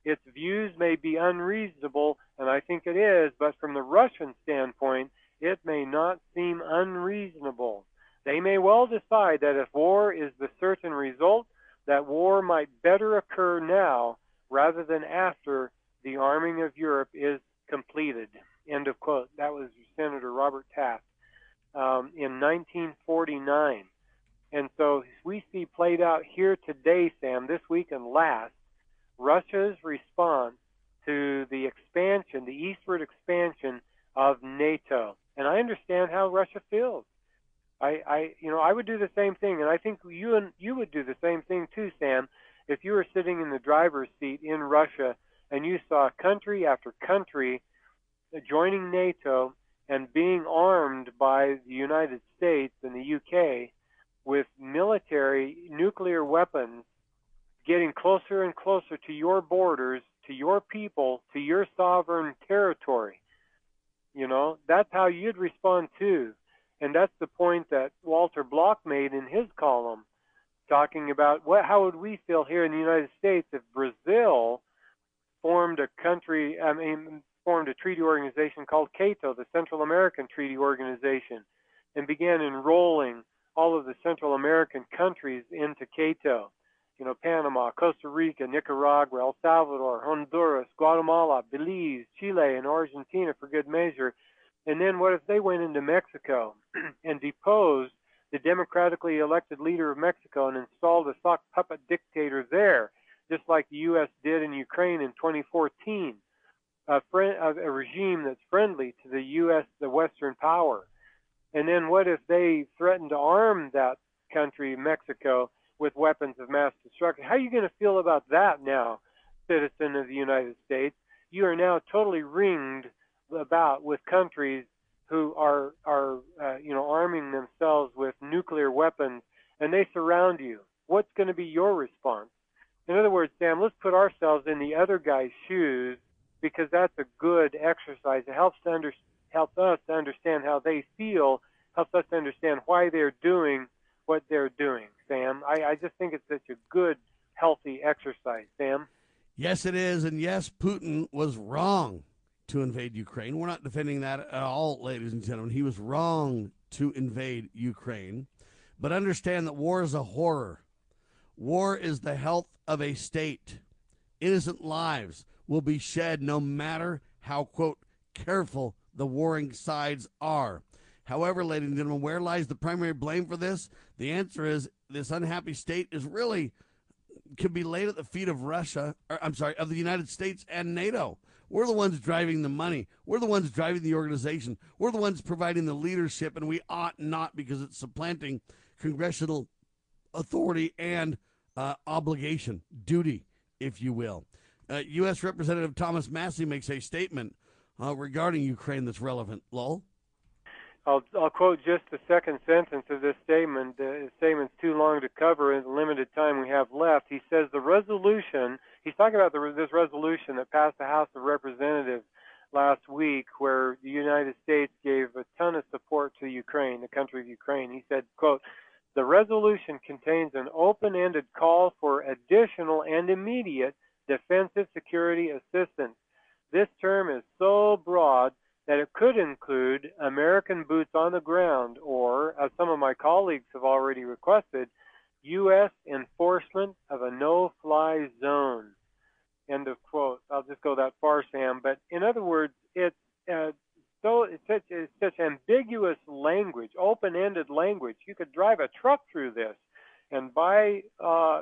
Its views may be unreasonable, and I think it is, but from the Russian standpoint, it may not seem unreasonable. They may well decide that if war is the certain result, that war might better occur now rather than after the arming of Europe is completed. End of quote. That was Senator Robert Taft um, in 1949. And so we see played out here today, Sam, this week and last, Russia's response to the expansion, the eastward expansion of NATO. And I understand how Russia feels. I, I, you know, I would do the same thing, and I think you and you would do the same thing too, Sam, if you were sitting in the driver's seat in Russia and you saw country after country joining NATO and being armed by the United States and the UK with military nuclear weapons getting closer and closer to your borders, to your people, to your sovereign territory. You know, that's how you'd respond too. And that's the point that Walter Block made in his column, talking about what, how would we feel here in the United States if Brazil formed a country, I mean, formed a treaty organization called CATO, the Central American Treaty Organization, and began enrolling all of the Central American countries into CATO. You know, Panama, Costa Rica, Nicaragua, El Salvador, Honduras, Guatemala, Belize, Chile, and Argentina for good measure. And then what if they went into Mexico and deposed the democratically elected leader of Mexico and installed a sock puppet dictator there, just like the U.S. did in Ukraine in 2014? A, friend, a regime that's friendly to the U.S., the Western power. And then what if they threatened to arm that country, Mexico, with weapons of mass destruction? How are you going to feel about that now, citizen of the United States? You are now totally ringed about with countries who are are uh, you know arming themselves with nuclear weapons, and they surround you. What's going to be your response? In other words, Sam, let's put ourselves in the other guy's shoes because that's a good exercise. It helps to under, helps us to understand how they feel, helps us to understand why they're doing what they're doing. Sam, I, I just think it's such a good, healthy exercise. Sam.
Yes, it is, and yes, Putin was wrong to invade Ukraine. We're not defending that at all, ladies and gentlemen. He was wrong to invade Ukraine. But understand that war is a horror. War is the health of a state. Innocent lives will be shed no matter how, quote, careful the warring sides are. However, ladies and gentlemen, where lies the primary blame for this? The answer is this unhappy state is really can be laid at the feet of Russia, or, I'm sorry, of the United States and NATO. We're the ones driving the money. We're the ones driving the organization. We're the ones providing the leadership, and we ought not because it's supplanting congressional authority and uh, obligation, duty, if you will. Uh, U.S. Representative Thomas Massie makes a statement uh, regarding Ukraine that's relevant. Lowell?
I'll, I'll quote just the second sentence of this statement. The statement's too long to cover in the limited time we have left. He says the resolution, he's talking about the, this resolution that passed the House of Representatives last week where the United States gave a ton of support to Ukraine, the country of Ukraine. He said, quote, the resolution contains an open-ended call for additional and immediate defensive security assistance. This term is so broad that it could include American boots on the ground or, as some of my colleagues have already requested, U.S. enforcement of a no-fly zone. End of quote. I'll just go that far, Sam. But in other words, it's uh, so it's such, it's such ambiguous language, open-ended language. You could drive a truck through this, and by uh,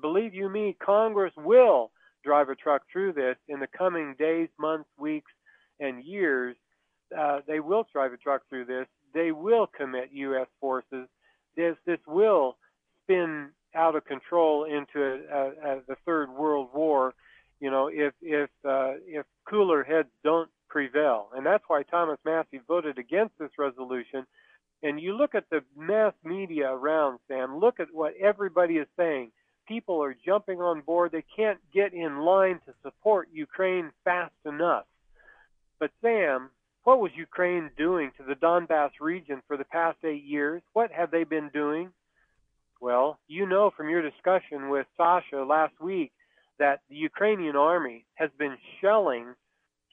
believe you me, Congress will drive a truck through this in the coming days, months, weeks, and years, uh, they will drive a truck through this. They will commit U.S. forces. This this will spin out of control into a, a, a, the third world war. You know, if if uh, if cooler heads don't prevail, and that's why Thomas Massie voted against this resolution. And you look at the mass media around, Sam. Look at what everybody is saying. People are jumping on board. They can't get in line to support Ukraine fast enough. But Sam, what was Ukraine doing to the Donbass region for the past eight years? What have they been doing? Well, you know from your discussion with Sasha last week that the Ukrainian army has been shelling,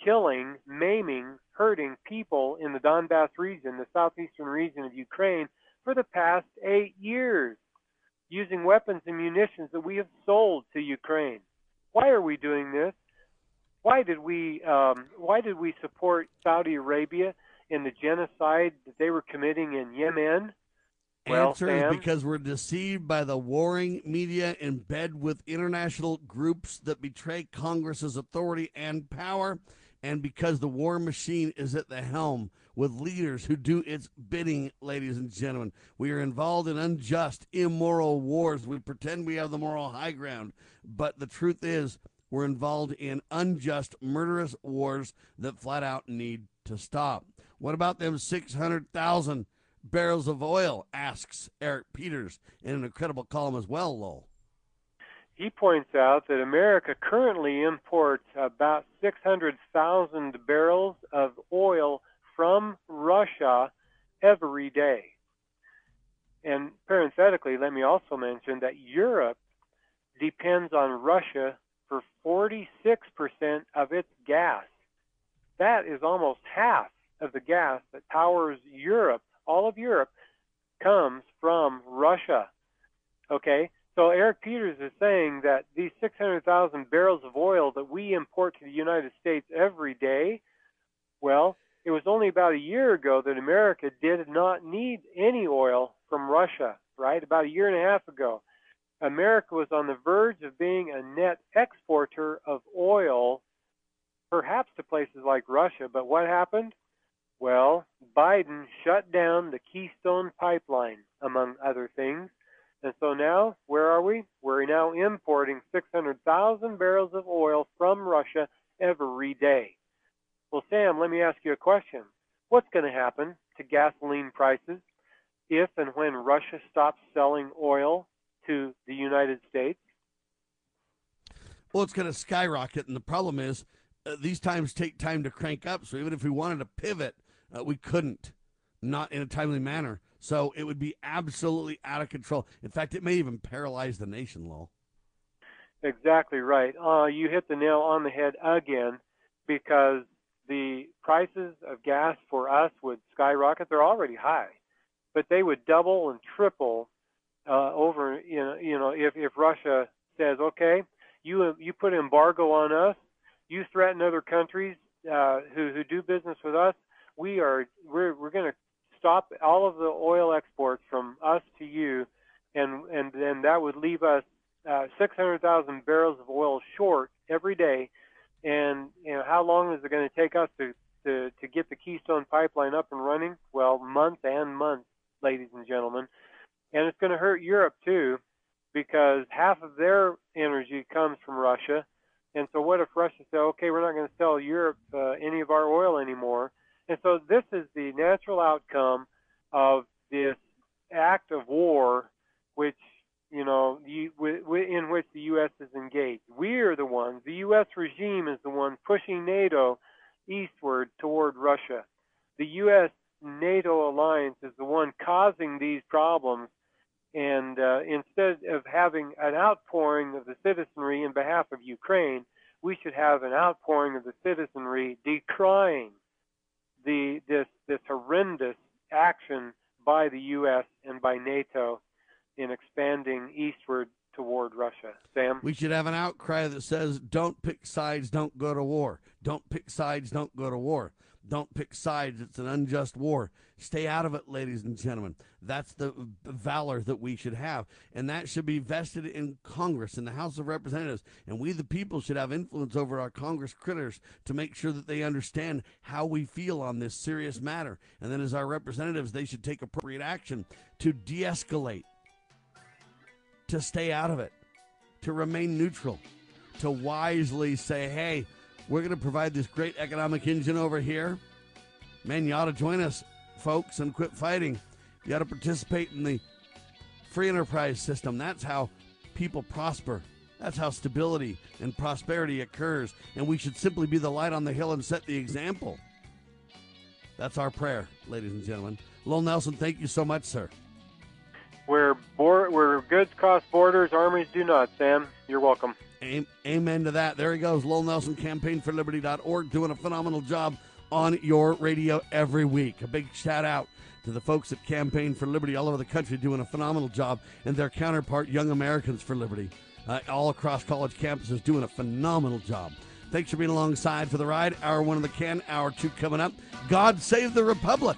killing, maiming, hurting people in the Donbass region, the southeastern region of Ukraine, for the past eight years, using weapons and munitions that we have sold to Ukraine. Why are we doing this? why did we um, why did we support Saudi Arabia in the genocide that they were committing in Yemen? Well,
Answer
Sam?
is because we're deceived by the warring media in bed with international groups that betray Congress's authority and power, and because the war machine is at the helm with leaders who do its bidding, ladies and gentlemen. We are involved in unjust, immoral wars. We pretend we have the moral high ground, but the truth is, we're involved in unjust, murderous wars that flat out need to stop. What about them 600,000 barrels of oil? asks Eric Peters in an incredible column as well, Lowell.
He points out that America currently imports about 600,000 barrels of oil from Russia every day. And parenthetically, let me also mention that Europe depends on Russia for 46% of its gas. That is almost half of the gas that powers Europe, all of Europe, comes from Russia. Okay? So Eric Peters is saying that these 600,000 barrels of oil that we import to the United States every day, well, it was only about a year ago that America did not need any oil from Russia, right? About a year and a half ago. America was on the verge of being a net exporter of oil, perhaps to places like Russia. But what happened? Well, Biden shut down the Keystone Pipeline, among other things. And so now, where are we? We're now importing 600,000 barrels of oil from Russia every day. Well, Sam, let me ask you a question. What's going to happen to gasoline prices if and when Russia stops selling oil to the United States?
Well, it's going to skyrocket, and the problem is uh, these times take time to crank up. So even if we wanted to pivot, uh, we couldn't, not in a timely manner. So it would be absolutely out of control. In fact, it may even paralyze the nation, Lowell.
Exactly right. Uh, you hit the nail on the head again because the prices of gas for us would skyrocket. They're already high, but they would double and triple uh, over. You know, you know, if if Russia says, okay, you you put embargo on us, you threaten other countries uh, who who do business with us, we are we're we're going to stop all of the oil exports from us to you, and and then that would leave us uh, 600,000 barrels of oil short every day. And you know how long is it going to take us to, to to get the Keystone Pipeline up and running? Well, months and months, ladies and gentlemen. And it's going to hurt Europe too, because half of their energy comes from Russia. And so, what if Russia said, "Okay, we're not going to sell Europe uh, any of our oil anymore"? And so, this is the natural outcome of this act of war, which you know, in which the U.S. is engaged. We are the ones. The U.S. regime is the one pushing NATO eastward toward Russia. The U.S. NATO alliance is the one causing these problems. And uh, instead of having an outpouring of the citizenry in behalf of Ukraine, we should have an outpouring of the citizenry decrying the this this horrendous action by the U.S. and by NATO in expanding eastward toward Russia. Sam?
We should have an outcry that says, don't pick sides, don't go to war. Don't pick sides, don't go to war. Don't pick sides, it's an unjust war. Stay out of it, ladies and gentlemen. That's the valor that we should have. And that should be vested in Congress, in the House of Representatives. And we, the people, should have influence over our Congress critters to make sure that they understand how we feel on this serious matter. And then, as our representatives, they should take appropriate action to de escalate to stay out of it, to remain neutral, to wisely say, hey, we're going to provide this great economic engine over here. Man, you ought to join us, folks, and quit fighting. You ought to participate in the free enterprise system. That's how people prosper. That's how stability and prosperity occurs. And we should simply be the light on the hill and set the example. That's our prayer, ladies and gentlemen. Lowell Nelson, thank you so much, sir.
Where, where goods cross borders, armies do not, Sam. You're welcome.
Amen to that. There he goes. Lowell Nelson, campaignforliberty.org, doing a phenomenal job on your radio every week. A big shout out to the folks at Campaign for Liberty all over the country doing a phenomenal job, and their counterpart, Young Americans for Liberty, uh, all across college campuses doing a phenomenal job. Thanks for being alongside for the ride. Hour one of the can, hour two coming up. God save the Republic.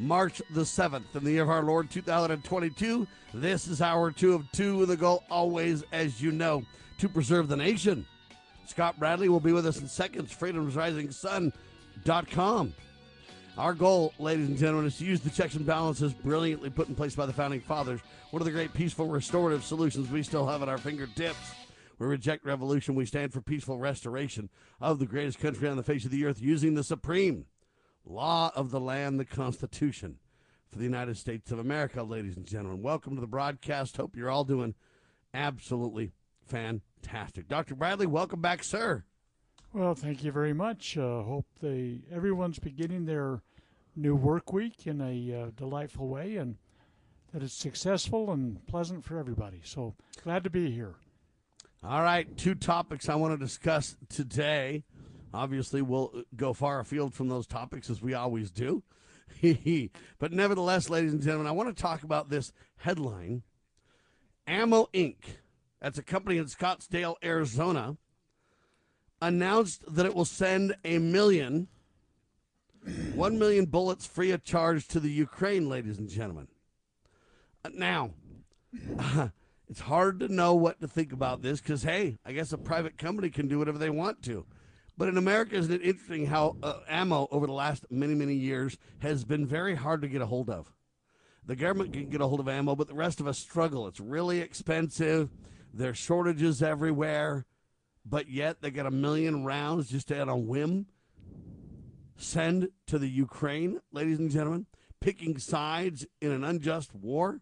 March the 7th in the year of our Lord 2022. This is hour two of two with the goal, always, as you know, to preserve the nation. Scott Bradley will be with us in seconds. FreedomsRisingSun.com. Our goal, ladies and gentlemen, is to use the checks and balances brilliantly put in place by the founding fathers. One of the great peaceful restorative solutions we still have at our fingertips. We reject revolution. We stand for peaceful restoration of the greatest country on the face of the earth using the supreme law of the land, the Constitution for the United States of America, ladies and gentlemen. Welcome to the broadcast. Hope you're all doing absolutely fantastic. Dr. Bradley, welcome back, sir.
Well, thank you very much. Uh, hope they everyone's beginning their new work week in a uh, delightful way and that it's successful and pleasant for everybody. So glad to be here.
All right, two topics I want to discuss today. Obviously, we'll go far afield from those topics as we always do. but nevertheless, ladies and gentlemen, I want to talk about this headline Ammo Inc., that's a company in Scottsdale, Arizona, announced that it will send a million, one million bullets free of charge to the Ukraine, ladies and gentlemen. Now, uh, it's hard to know what to think about this because, hey, I guess a private company can do whatever they want to. But in America, isn't it interesting how uh, ammo over the last many, many years has been very hard to get a hold of? The government can get a hold of ammo, but the rest of us struggle. It's really expensive. There's shortages everywhere, but yet they got a million rounds just at a whim. Send to the Ukraine, ladies and gentlemen, picking sides in an unjust war.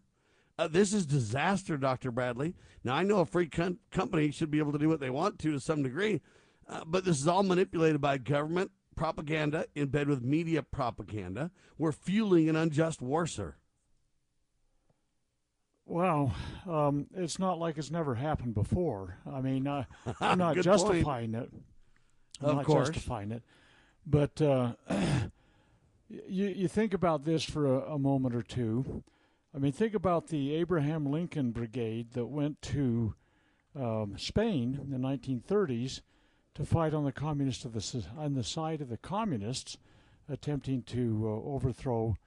Uh, this is disaster, Dr. Bradley. Now, I know a free com- company should be able to do what they want to to some degree, uh, but this is all manipulated by government propaganda in bed with media propaganda. We're fueling an unjust war, sir.
Well, um, it's not like it's never happened before. I mean, uh, I'm not justifying point. it. I'm
of
not
course.
justifying it. But uh, you, you think about this for a, a, moment or two. I mean, think about the Abraham Lincoln Brigade that went to um, Spain in the 1930s to fight on the communist of the on the side of the communists, attempting to uh, overthrow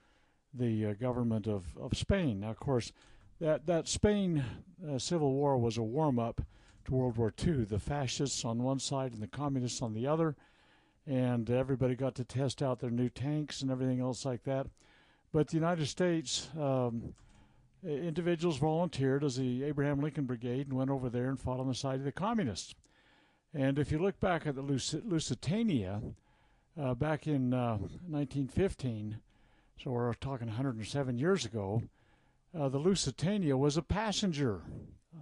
the uh, government of, of Spain. Now, of course, that that Spain uh, civil war was a warm up to World War II. The fascists on one side and the communists on the other, and everybody got to test out their new tanks and everything else like that. But the United States. Um, individuals volunteered as the Abraham Lincoln Brigade and went over there and fought on the side of the communists. And if you look back at the Lusitania, uh, back in uh, 1915, so we're talking 107 years ago, uh, the Lusitania was a passenger,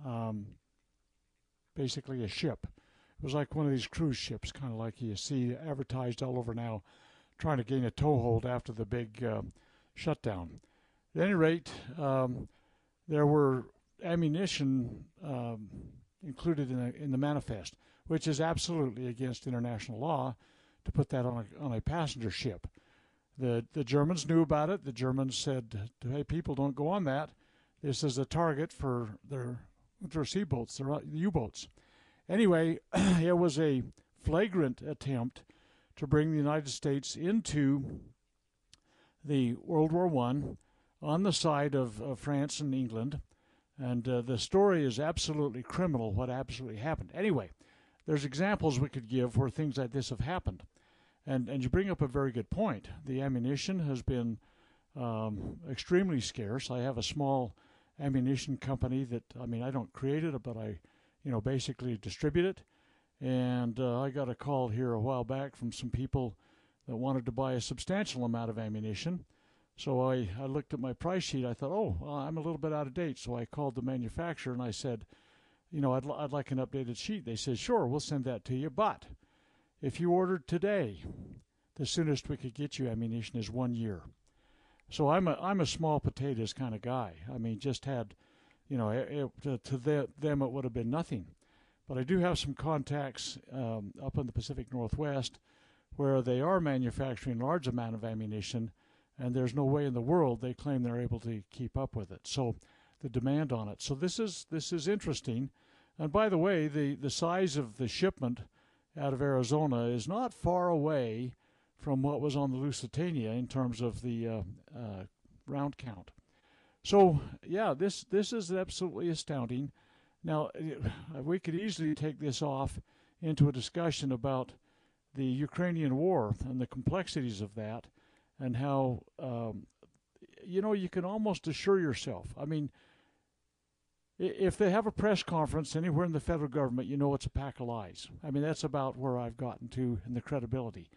um, basically a ship. It was like one of these cruise ships, kind of like you see advertised all over now, trying to gain a toehold after the big uh, shutdown. At any rate, um, there were ammunition um, included in, a, in the manifest which is absolutely against international law to put that on a, on a passenger ship. The, the Germans knew about it. The Germans said, hey, people, don't go on that. This is a target for their, sea boats, their U-boats. Anyway, it was a flagrant attempt to bring the United States into the World War One on the side of, of, France and England. And uh, the story is absolutely criminal, what absolutely happened. Anyway, there's examples we could give where things like this have happened. And, and you bring up a very good point. The ammunition has been um, extremely scarce. I have a small ammunition company that, I mean, I don't create it, but I, you know, basically distribute it. And uh, I got a call here a while back from some people that wanted to buy a substantial amount of ammunition. So I, I looked at my price sheet. I thought, oh, well, I'm a little bit out of date. So I called the manufacturer and I said, you know, I'd, I'd like an updated sheet. They said, sure, we'll send that to you. But if you ordered today, the soonest we could get you ammunition is one year. So I'm a I'm a small potatoes kind of guy. I mean, just had, you know, it, to, to the, them it would have been nothing. But I do have some contacts um, up in the Pacific Northwest where they are manufacturing large amount of ammunition, and there's no way in the world they claim they're able to keep up with it. So the demand on it. So this is this is interesting. And by the way, the, the size of the shipment out of Arizona is not far away from what was on the Lusitania in terms of the uh, uh, round count. So yeah, this this is absolutely astounding. Now we could easily take this off into a discussion about the Ukrainian war and the complexities of that, and how um, you know you can almost assure yourself. I mean, if they have a press conference anywhere in the federal government, you know it's a pack of lies. I mean, that's about where I've gotten to in the credibility.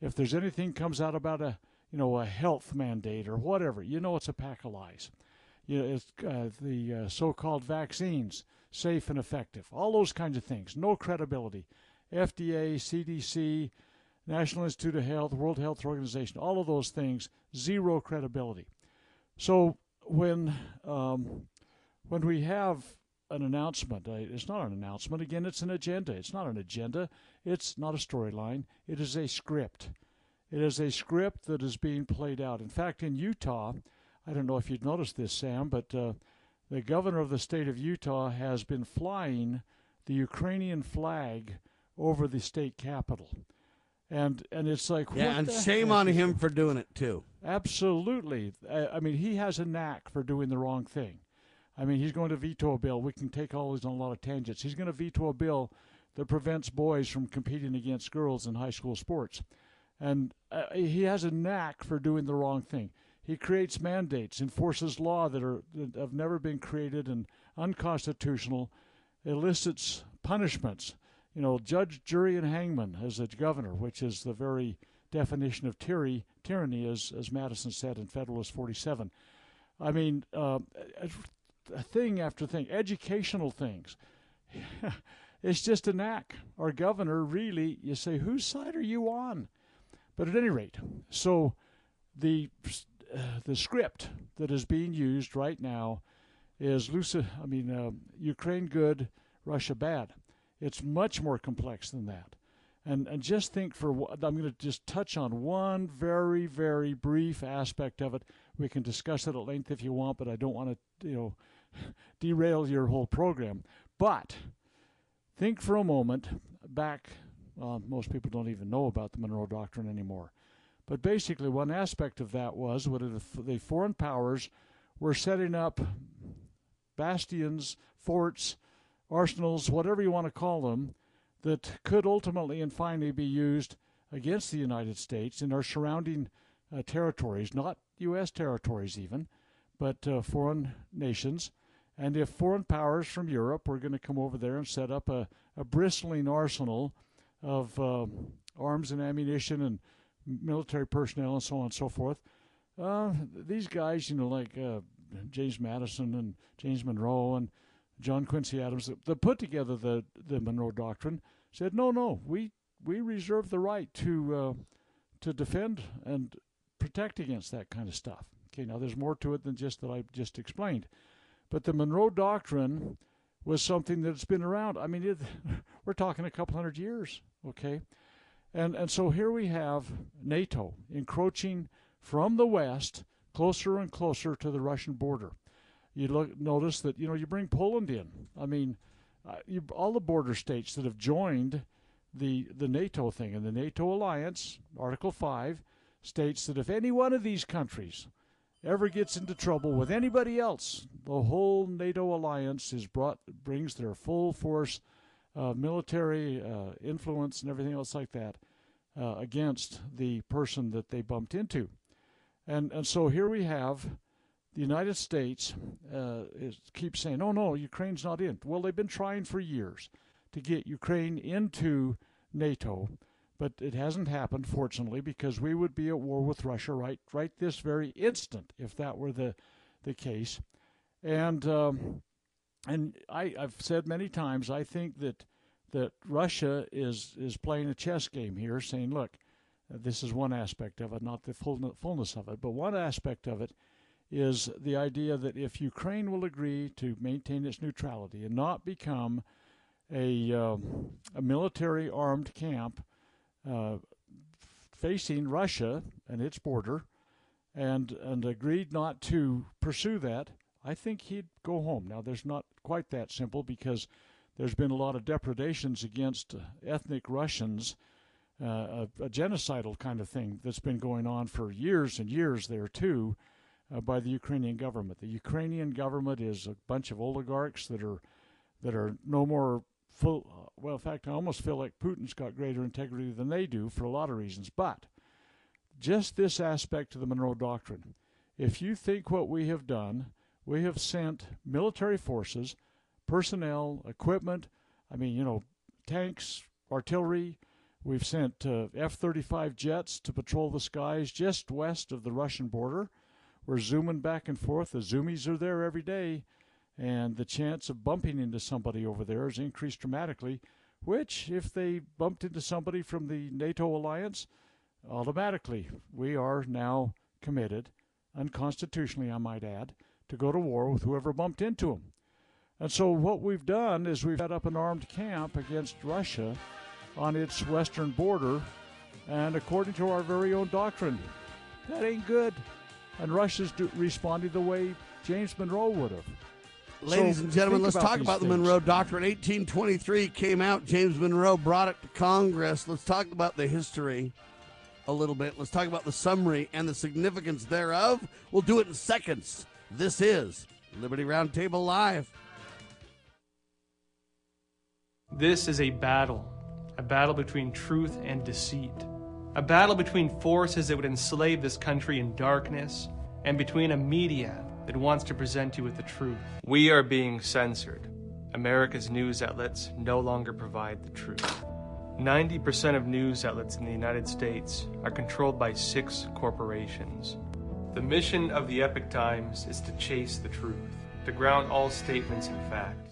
If there's anything comes out about a you know a health mandate or whatever, you know it's a pack of lies. You know, it's uh, the uh, so-called vaccines safe and effective, all those kinds of things. No credibility. FDA, CDC, National Institute of Health, World Health Organization, all of those things, zero credibility. So when um, when we have an announcement, uh, it's not an announcement. Again, it's an agenda. It's not an agenda. It's not a storyline. It is a script. It is a script that is being played out. In fact, in Utah, I don't know if you'd noticed this, Sam, but uh, the governor of the state of Utah has been flying the Ukrainian flag over the state capitol. And and it's like
yeah, and shame
heck?
on him for doing it too.
Absolutely. I mean, he has a knack for doing the wrong thing. I mean, he's going to veto a bill. We can take all these on a lot of tangents. He's going to veto a bill that prevents boys from competing against girls in high school sports. And uh, he has a knack for doing the wrong thing. He creates mandates, enforces law that are that have never been created and unconstitutional, elicits punishments. You know, judge, jury, and hangman as a governor, which is the very definition of tyranny, tyranny as, as Madison said in Federalist 47. I mean, uh, thing after thing, educational things. it's just a knack. Our governor really, you say, whose side are you on? But at any rate, so the uh, the script that is being used right now is Lucy, I mean, uh, Ukraine good, Russia bad. It's much more complex than that. And, and just think for I'm going to just touch on one very very brief aspect of it. We can discuss it at length if you want, but I don't want to you know derail your whole program. But think for a moment back. Well, most people don't even know about the Monroe Doctrine anymore. But basically, one aspect of that was what the foreign powers were setting up bastions, forts, arsenals, whatever you want to call them, that could ultimately and finally be used against the United States in our surrounding uh, territories, not U.S. territories even, but uh, foreign nations. And if foreign powers from Europe were going to come over there and set up a, a bristling arsenal of uh, arms and ammunition and military personnel and so on and so forth, uh, these guys, you know, like uh, James Madison and James Monroe and John Quincy Adams, that put together the, the Monroe Doctrine, said, no, no, we, we reserve the right to, uh, to defend and protect against that kind of stuff. Okay, now there's more to it than just that I just explained. But the Monroe Doctrine was something that's been around. I mean, it, we're talking a couple hundred years, okay? And, and so here we have NATO encroaching from the west closer and closer to the Russian border. You look, notice that, you know, you bring Poland in. I mean, uh, you, all the border states that have joined the, the NATO thing and the NATO alliance, Article 5, states that if any one of these countries – ever gets into trouble with anybody else, the whole NATO alliance is brought brings their full force uh, military uh, influence and everything else like that uh, against the person that they bumped into, and and so here we have the United States uh, is, keeps saying, "Oh no, Ukraine's not in." Well, they've been trying for years to get Ukraine into NATO but it hasn't happened, fortunately, because we would be at war with Russia right right this very instant if that were the the case. And um, and I, I've said many times I think that that Russia is is playing a chess game here, saying, look, this is one aspect of it, not the full, fullness of it, but one aspect of it is the idea that if Ukraine will agree to maintain its neutrality and not become a, uh, a military armed camp uh, facing Russia and its border, and and agreed not to pursue that, I think he'd go home. Now, there's not quite that simple because there's been a lot of depredations against ethnic Russians, uh, a, a, genocidal kind of thing that's been going on for years and years there too, uh, by the Ukrainian government. The Ukrainian government is a bunch of oligarchs that are that are no more full. Well, in fact, I almost feel like Putin's got greater integrity than they do for a lot of reasons. But just this aspect of the Monroe Doctrine, if you think what we have done we have sent military forces, personnel, equipment, I mean, you know, tanks, artillery. We've sent uh, F 35 jets to patrol the skies just west of the Russian border. We're zooming back and forth. The zoomies are there every day, and the chance of bumping into somebody over there has increased dramatically. Which, if they bumped into somebody from the NATO alliance, automatically we are now committed, unconstitutionally, I might add, to go to war with whoever bumped into them. And so what we've done is we've set up an armed camp against Russia on its western border, and according to our very own doctrine, that ain't good. And Russia's do- responding the way James Monroe would have.
Ladies
So
and gentlemen, let's talk
these
about the
things.
Monroe Doctrine. 1823 came out. James Monroe brought it to Congress. Let's talk about the history a little bit. Let's talk about the summary and the significance thereof. We'll do it in seconds. This is Liberty Roundtable Live.
This is a battle, a battle between truth and deceit, a battle between forces that would enslave this country in darkness, and between a media that wants to present you with the truth. We are being censored. America's news outlets no longer provide the truth. 90% of news outlets in the United States are controlled by six corporations. The mission of the Epoch Times is to chase the truth, to ground all statements in fact.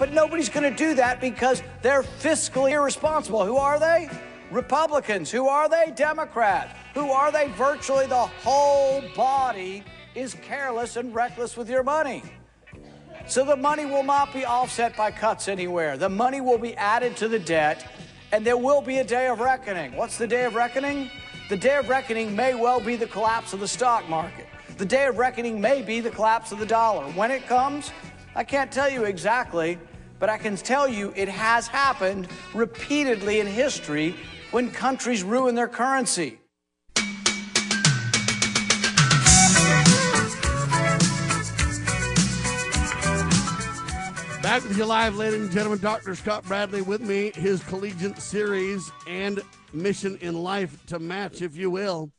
But nobody's going to do that because they're fiscally irresponsible. Who are they? Republicans. Who are they? Democrats. Who are they? Virtually the whole body is careless and reckless with your money. So the money will not be offset by cuts anywhere. The money will be added to the debt, and there will be a day of reckoning. What's the day of reckoning? The day of reckoning may well be the collapse of the stock market. The day of reckoning may be the collapse of the dollar. When it comes, I can't tell you exactly, but I can tell you it has happened repeatedly in history when countries ruin their currency.
Back with you live, ladies and gentlemen. Dr. Scott Bradley with me, his collegiate series and mission in life to match, if you will,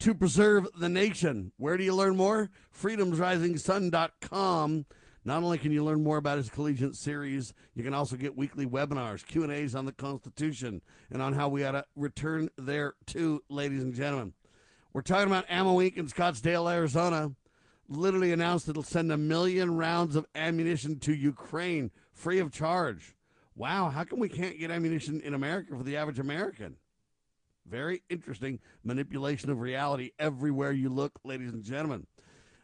to preserve the nation. Where do you learn more? freedomsrisingsun.com. Not only can you learn more about his collegiate series, you can also get weekly webinars, Q&As on the Constitution and on how we ought to return there to, ladies and gentlemen. We're talking about Ammo Inc. in Scottsdale, Arizona literally announced it'll send a million rounds of ammunition to Ukraine free of charge. Wow, how come we can't get ammunition in America for the average American? Very interesting manipulation of reality everywhere you look, ladies and gentlemen.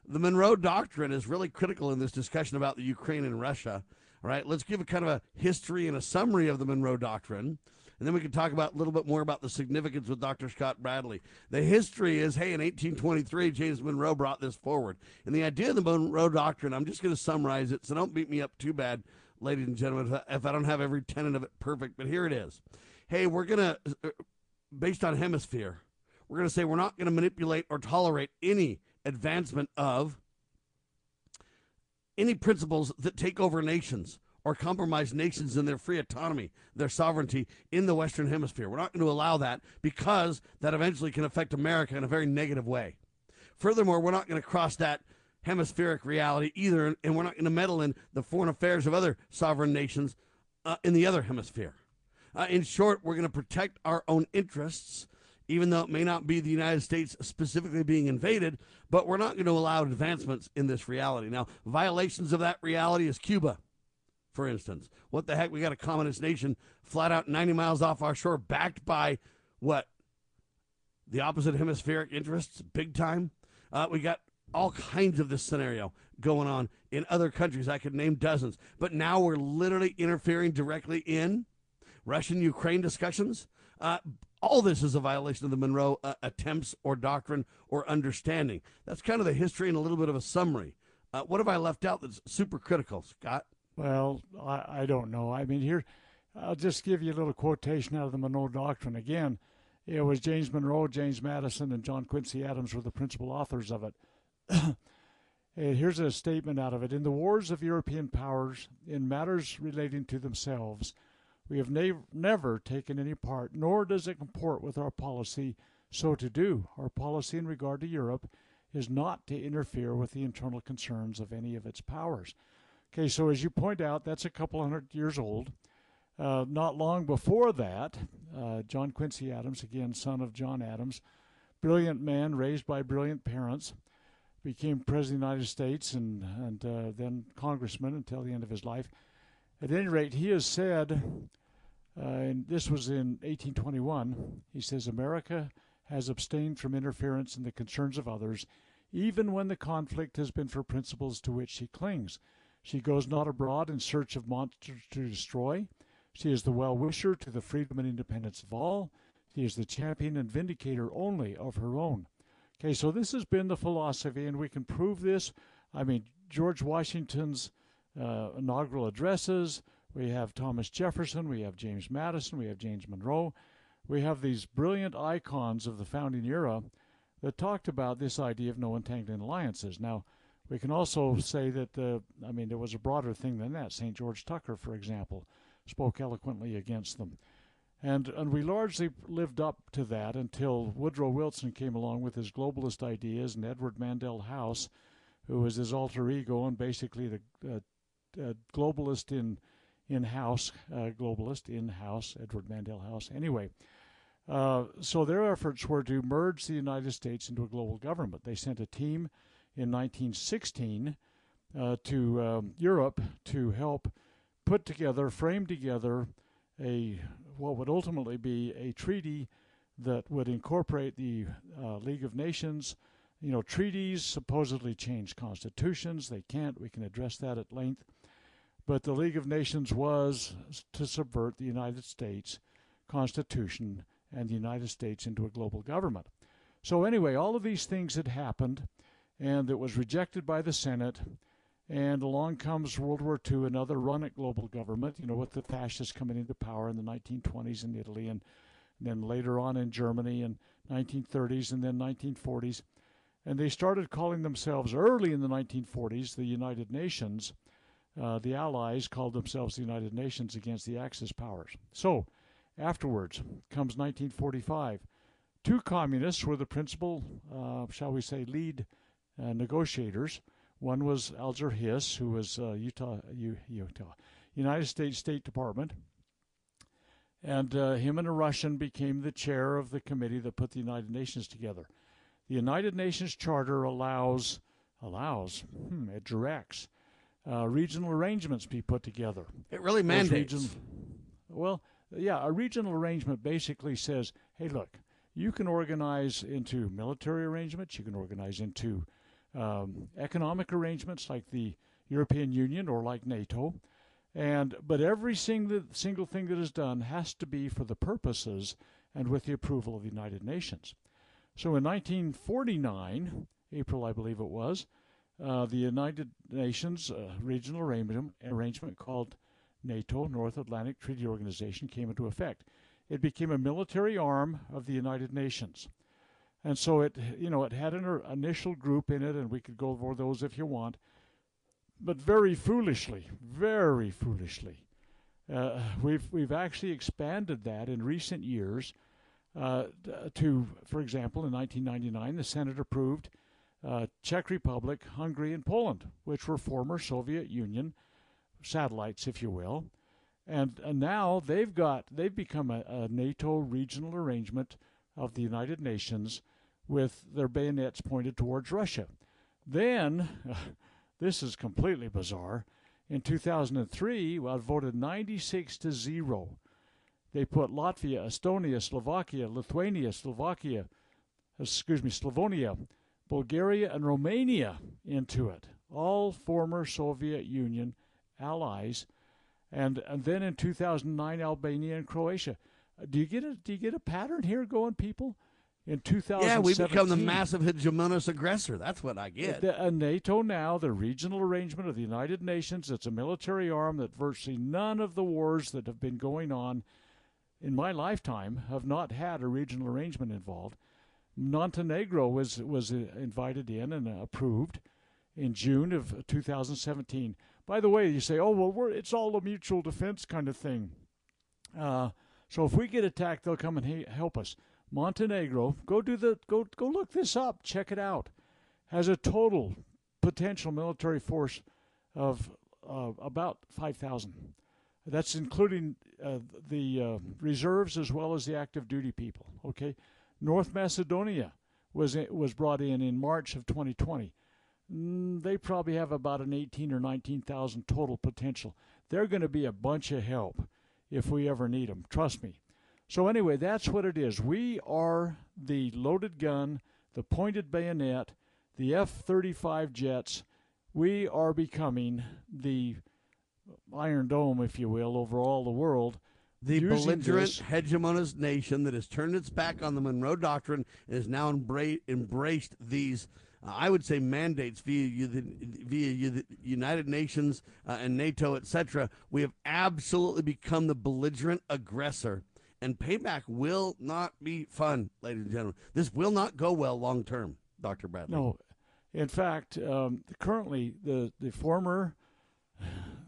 The Monroe Doctrine is really critical in this discussion about the Ukraine and Russia. All right, let's give a kind of a history and a summary of the Monroe Doctrine. And then we can talk about a little bit more about the significance with Dr. Scott Bradley. The history is hey, in 1823, James Monroe brought this forward. And the idea of the Monroe Doctrine, I'm just going to summarize it, so don't beat me up too bad, ladies and gentlemen, if I, don't have every tenet of it perfect, but here it is. Hey, we're going to, uh, based on hemisphere, we're going to say we're not going to manipulate or tolerate any advancement of any principles that take over nations or compromise nations in their free autonomy, their sovereignty in the Western Hemisphere. We're not going to allow that because that eventually can affect America in a very negative way. Furthermore, we're not going to cross that hemispheric reality either, and we're not going to meddle in the foreign affairs of other sovereign nations uh, in the other hemisphere. Uh, in short, we're going to protect our own interests, even though it may not be the United States specifically being invaded, but we're not going to allow advancements in this reality. Now, violations of that reality is Cuba, for instance. What the heck? We got a communist nation flat out 90 miles off our shore, backed by what? The opposite hemispheric interests, big time. Uh, we got all kinds of this scenario going on in other countries. I could name dozens. But now we're literally interfering directly in Russian Ukraine discussions. Uh, all this is a violation of the Monroe uh, attempts or doctrine or understanding. That's kind of the history and a little bit of a summary. Uh, what have I left out that's super critical, Scott?
Well, I, I don't know. I mean, here, I'll just give you a little quotation out of the Monroe Doctrine. Again, it was James Monroe, James Madison, and John Quincy Adams were the principal authors of it. Here's a statement out of it. In the wars of European powers, in matters relating to themselves, we have ne- never taken any part, nor does it comport with our policy so to do. Our policy in regard to Europe is not to interfere with the internal concerns of any of its powers. Okay, so as you point out, that's a couple hundred years old. Uh, not long before that, uh, John Quincy Adams, again, son of John Adams, brilliant man raised by brilliant parents, became president of the United States and, and uh, then congressman until the end of his life. At any rate, he has said, uh, and this was in 1821, he says, America has abstained from interference in the concerns of others, even when the conflict has been for principles to which she clings. She goes not abroad in search of monsters to destroy. She is the well wisher to the freedom and independence of all. She is the champion and vindicator only of her own. Okay, so this has been the philosophy, and we can prove this. I mean, George Washington's uh, inaugural addresses, we have Thomas Jefferson, we have James Madison, we have James Monroe. We have these brilliant icons of the founding era that talked about this idea of no entangling alliances. Now, we can also say that, uh, I mean, there was a broader thing than that. St. George Tucker, for example, spoke eloquently against them. And, and we largely lived up to that until Woodrow Wilson came along with his globalist ideas and Edward Mandell House, who was his alter ego and basically the uh, uh, globalist in in house, uh, globalist in house, Edward Mandell House. Anyway, uh, so their efforts were to merge the United States into a global government. They sent a team in 1916 uh, to um, Europe to help put together, frame together a what would ultimately be a treaty that would incorporate the uh, League of Nations. You know, treaties supposedly change constitutions. They can't. We can address that at length. But the League of Nations was to subvert the United States Constitution and the United States into a global government. So, anyway, all of these things had happened, and it was rejected by the Senate. And along comes World War II, another run at global government, you know, with the fascists coming into power in the 1920s in Italy and, and then later on in Germany in 1930s and then 1940s. And they started calling themselves early in the 1940s the United Nations. Uh, the Allies called themselves the United Nations against the Axis powers. So, afterwards comes 1945. Two communists were the principal, uh, shall we say, lead uh, negotiators one was Alger Hiss, who was uh, Utah, Utah, United States State Department, and uh, him and a Russian became the chair of the committee that put the United Nations together. The United Nations Charter allows allows hmm, it directs uh, regional arrangements be put together.
It really mandates.
Well, yeah, a regional arrangement basically says, hey, look, you can organize into military arrangements, you can organize into um, economic arrangements like the European Union or like NATO. And but every single single thing that is done has to be for the purposes and with the approval of the United Nations. So in 1949, April I believe it was, uh, the United Nations uh, regional arrangement, called NATO, North Atlantic Treaty Organization, came into effect. It became a military arm of the United Nations. And so it, you know, it had an initial group in it, and we could go over those if you want. But very foolishly, very foolishly, uh, we've we've actually expanded that in recent years uh, to, for example, in 1999, the Senate approved uh, Czech Republic, Hungary, and Poland, which were former Soviet Union satellites, if you will, and, and now they've got they've become a, a NATO regional arrangement of the United Nations with their bayonets pointed towards Russia. Then, this is completely bizarre. In 2003, well, voted 96 to 0. They put Latvia, Estonia, Slovakia, Lithuania, Slovakia, excuse me, Slavonia, Bulgaria, and Romania into it. All former Soviet Union allies. And, and then in 2009, Albania and Croatia. Do you get a do you get a pattern here going, people? in 2017.
Yeah, we become the massive hegemonous aggressor. That's what I get.
The, NATO now, the regional arrangement of the United Nations, it's a military arm that virtually none of the wars that have been going on in my lifetime have not had a regional arrangement involved. Montenegro was was uh, invited in and approved in June of 2017. By the way, you say, "Oh well, it's all a mutual defense kind of thing." Uh, so if we get attacked, they'll come and ha- help us. Montenegro, go do the go go look this up, check it out. Has a total potential military force of uh, about 5,000. That's including uh, the uh, reserves as well as the active duty people. Okay, North Macedonia was was brought in in March of 2020. Mm, they probably have about an 18 or 19,000 total potential. They're going to be a bunch of help if we ever need them. Trust me. So, anyway, that's what it is. We are the loaded gun, the pointed bayonet, the F 35 jets. We are becoming the Iron Dome, if you will, over all the world.
The belligerent hegemonist nation that has turned its back on the Monroe Doctrine and has now embra- embraced these, uh, I would say, mandates via, the, via the United Nations uh, and NATO, etc. We have absolutely become the belligerent aggressor and payback will not be fun, ladies and gentlemen. This will not go well long term, Dr. Bradley.
No. In fact, um, currently, the, the former,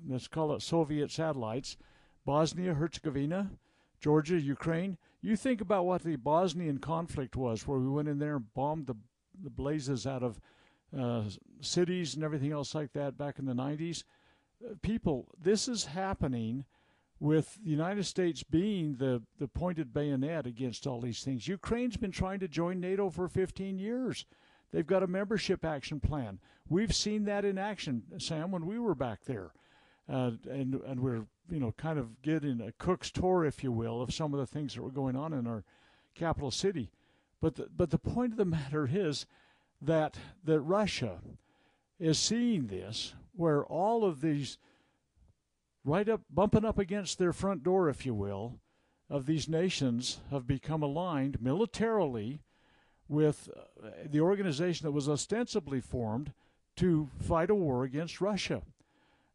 let's call it Soviet satellites, Bosnia, Herzegovina, Georgia, Ukraine, you think about what the Bosnian conflict was, where we went in there and bombed the, the blazes out of uh, cities and everything else like that back in the 90s. Uh, people, this is happening with the United States being the, the pointed bayonet against all these things. Ukraine's been trying to join NATO for 15 years. They've got a membership action plan. We've seen that in action, Sam, when we were back there. Uh, and, and we're, you know, kind of getting a cook's tour, if you will, of some of the things that were going on in our capital city. But the, but the point of the matter is that, that Russia is seeing this, where all of these – right up, bumping up against their front door, if you will, of these nations have become aligned militarily with uh, the organization that was ostensibly formed to fight a war against Russia.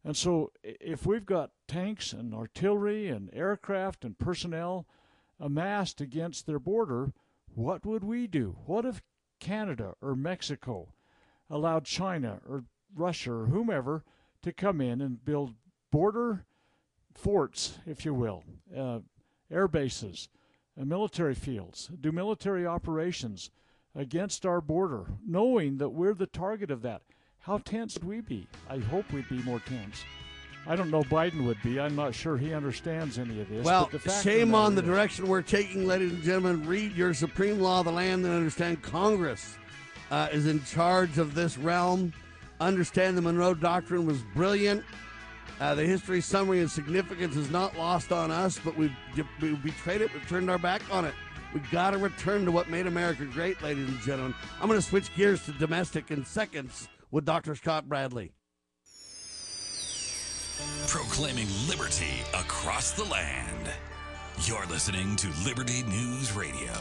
And so, if we've got tanks and artillery and aircraft and personnel amassed against their border, what would we do? What if Canada or Mexico allowed China or Russia or whomever to come in and build border forts, if you will, uh, air bases, military fields, do military operations against our border, knowing that we're the target of that. How tense would we be? I hope we'd be more tense. I don't know Biden would be. I'm not sure he understands any of this.
Well, shame on the direction we're taking, ladies and gentlemen. Read your supreme law of the land and understand Congress uh, is in charge of this realm. Understand the Monroe Doctrine was brilliant. Uh, the history, summary, and significance is not lost on us, but we've, we betrayed it. We've turned our back on it. We've got to return to what made America great, ladies and gentlemen. I'm going to switch gears to domestic in seconds with Dr. Scott Bradley.
Proclaiming liberty across the land. You're listening to Liberty News Radio.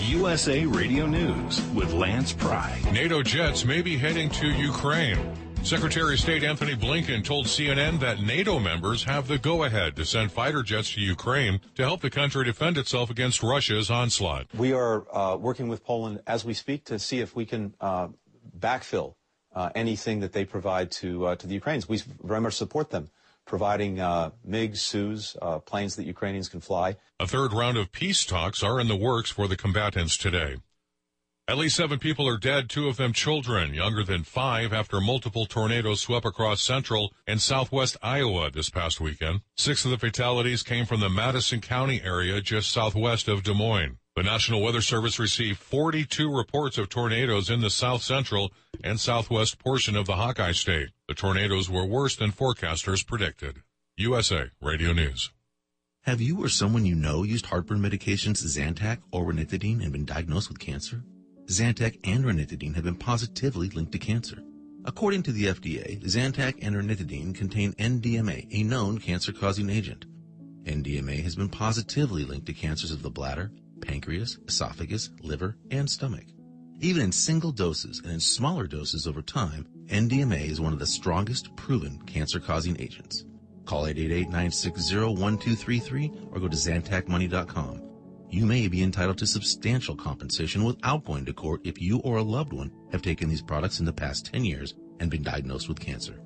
USA Radio News with Lance Pry.
NATO jets may be heading to Ukraine. Secretary of State Antony Blinken told CNN that NATO members have the go ahead to send fighter jets to Ukraine to help the country defend itself against Russia's onslaught.
We are uh, working with Poland as we speak to see if we can uh, backfill uh, anything that they provide to uh, to the Ukrainians. We very much support them providing uh, MiGs, Sus, uh, planes that Ukrainians can fly.
A third round of peace talks are in the works for the combatants today. At least seven people are dead, two of them children, younger than five, after multiple tornadoes swept across central and southwest Iowa this past weekend. Six of the fatalities came from the Madison County area just southwest of Des Moines. The National Weather Service received 42 reports of tornadoes in the south central and southwest portion of the Hawkeye State. The tornadoes were worse than forecasters predicted. USA Radio News.
Have you or someone you know used heartburn medications Zantac or ranitidine and been diagnosed with cancer? Zantac and ranitidine have been positively linked to cancer. According to the FDA, Zantac and ranitidine contain NDMA, a known cancer-causing agent. NDMA has been positively linked to cancers of the bladder, pancreas, esophagus, liver, and stomach. Even in single doses and in smaller doses over time, NDMA is one of the strongest proven cancer-causing agents. Call 888-960-1233 or go to ZantacMoney.com. You may be entitled to substantial compensation without going to court if you or a loved one have taken these products in the past 10 years and been diagnosed with cancer.